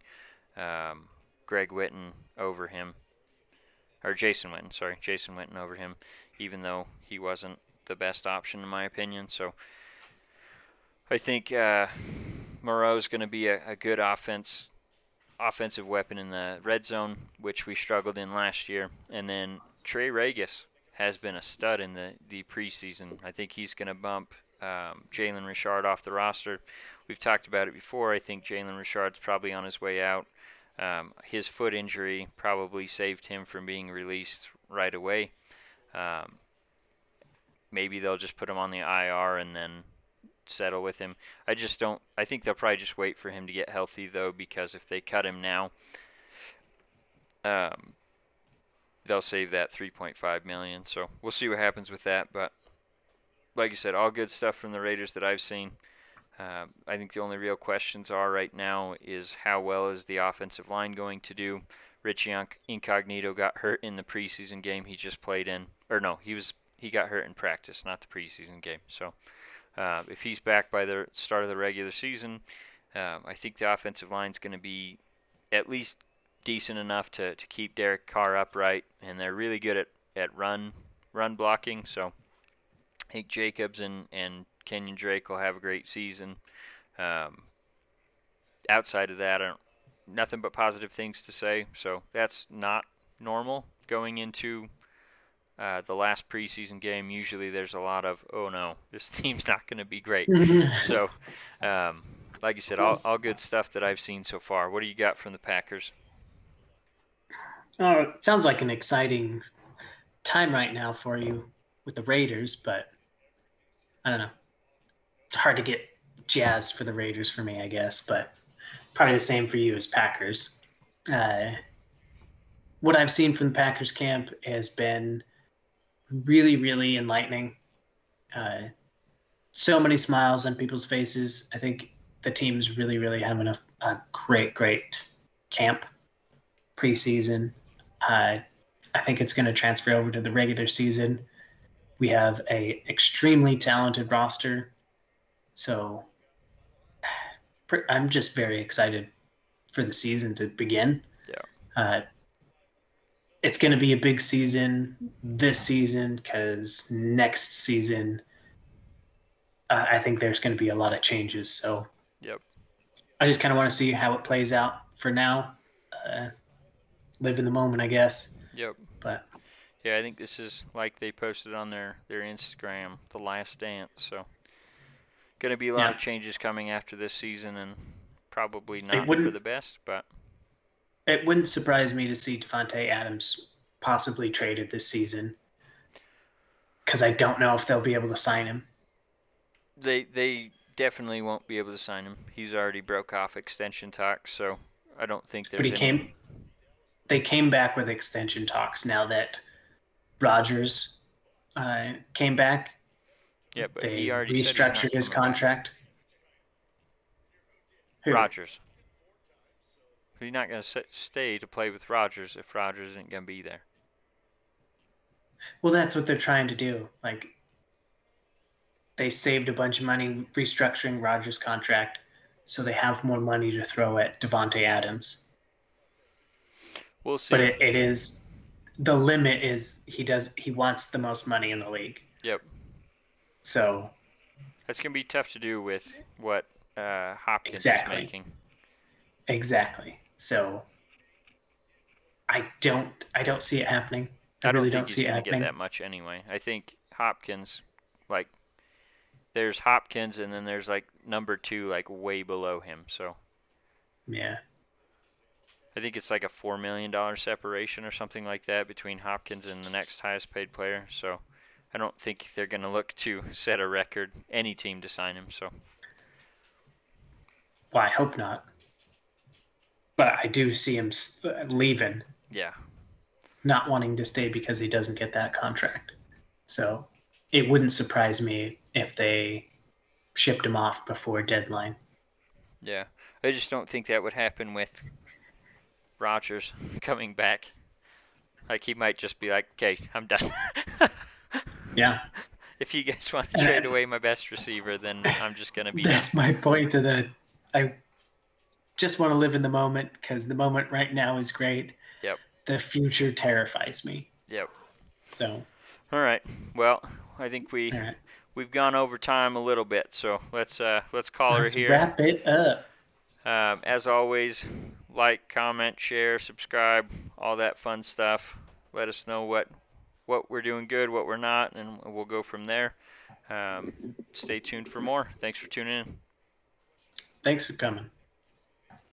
um, Greg Witten over him, or Jason Witten. Sorry, Jason Witten over him, even though he wasn't the best option in my opinion. So I think uh, Moreau is going to be a, a good offense offensive weapon in the red zone, which we struggled in last year. And then Trey Ragas has been a stud in the, the preseason. I think he's going to bump um, Jalen Richard off the roster. We've talked about it before. I think Jalen Richard's probably on his way out. Um, his foot injury probably saved him from being released right away. Um, maybe they'll just put him on the IR and then settle with him. I just don't. I think they'll probably just wait for him to get healthy though, because if they cut him now, um, they'll save that 3.5 million. So we'll see what happens with that. But like you said, all good stuff from the Raiders that I've seen. Uh, I think the only real questions are right now is how well is the offensive line going to do. Richie Incognito got hurt in the preseason game he just played in, or no, he was he got hurt in practice, not the preseason game. So uh, if he's back by the start of the regular season, um, I think the offensive line is going to be at least decent enough to, to keep Derek Carr upright, and they're really good at, at run run blocking. So I think Jacobs and, and Kenyon Drake will have a great season. Um, outside of that, I don't, nothing but positive things to say. So that's not normal going into uh, the last preseason game, usually there's a lot of, oh no, this team's not going to be great. so, um, like you said, all, all good stuff that I've seen so far. What do you got from the Packers? Oh, it sounds like an exciting time right now for you with the Raiders, but I don't know. It's hard to get jazzed for the Raiders for me, I guess, but probably the same for you as Packers. Uh, what I've seen from the Packers camp has been really, really enlightening. Uh, so many smiles on people's faces. I think the team's really, really having a, a great, great camp preseason. Uh, I think it's going to transfer over to the regular season. We have a extremely talented roster, so I'm just very excited for the season to begin. Yeah. Uh, it's going to be a big season this season because next season uh, I think there's going to be a lot of changes. So yep, I just kind of want to see how it plays out for now. Uh, live in the moment, I guess. Yep. But yeah, I think this is like they posted on their their Instagram, the last dance. So going to be a lot yeah. of changes coming after this season, and probably not for the best, but it wouldn't surprise me to see Davante Adams possibly traded this season because I don't know if they'll be able to sign him. They they definitely won't be able to sign him. He's already broke off extension talks, so I don't think there's. But he any... came. They came back with extension talks now that Rodgers uh, came back. Yeah, but they he already restructured his contract. You're not going to stay to play with Rodgers if Rodgers isn't going to be there. Well, that's what they're trying to do. Like, they saved a bunch of money restructuring Rodgers' contract, so they have more money to throw at Davante Adams. We'll see. But it, it is the limit is he does he wants the most money in the league. Yep. So that's gonna be tough to do with what uh, Hopkins exactly. is making. Exactly. So I don't I don't see it happening. I, I don't really think don't he's see it gonna happening. get that much anyway. I think Hopkins, like, there's Hopkins, and then there's like number two, like way below him. So Yeah. I think it's like a four million dollar separation or something like that between Hopkins and the next highest paid player. So I don't think they're going to look to set a record. Any team to sign him. So Well, I hope not. But I do see him leaving, yeah, not wanting to stay because he doesn't get that contract. So it wouldn't surprise me if they shipped him off before deadline. yeah. I just don't think that would happen with Rodgers coming back. Like he might just be like, "Okay, I'm done." Yeah. if you guys want to trade away my best receiver, then I'm just gonna be done. That's my point to the. I just want to live in the moment because the moment right now is great. Yep. The future terrifies me. Yep. So, All right. Well, I think we right. we've gone over time a little bit, so let's uh let's call Let's her here. wrap it up. Um, as always, like, comment, share, subscribe, all that fun stuff. Let us know what what we're doing good, what we're not, and we'll go from there. Um, stay tuned for more. Thanks for tuning in. Thanks for coming.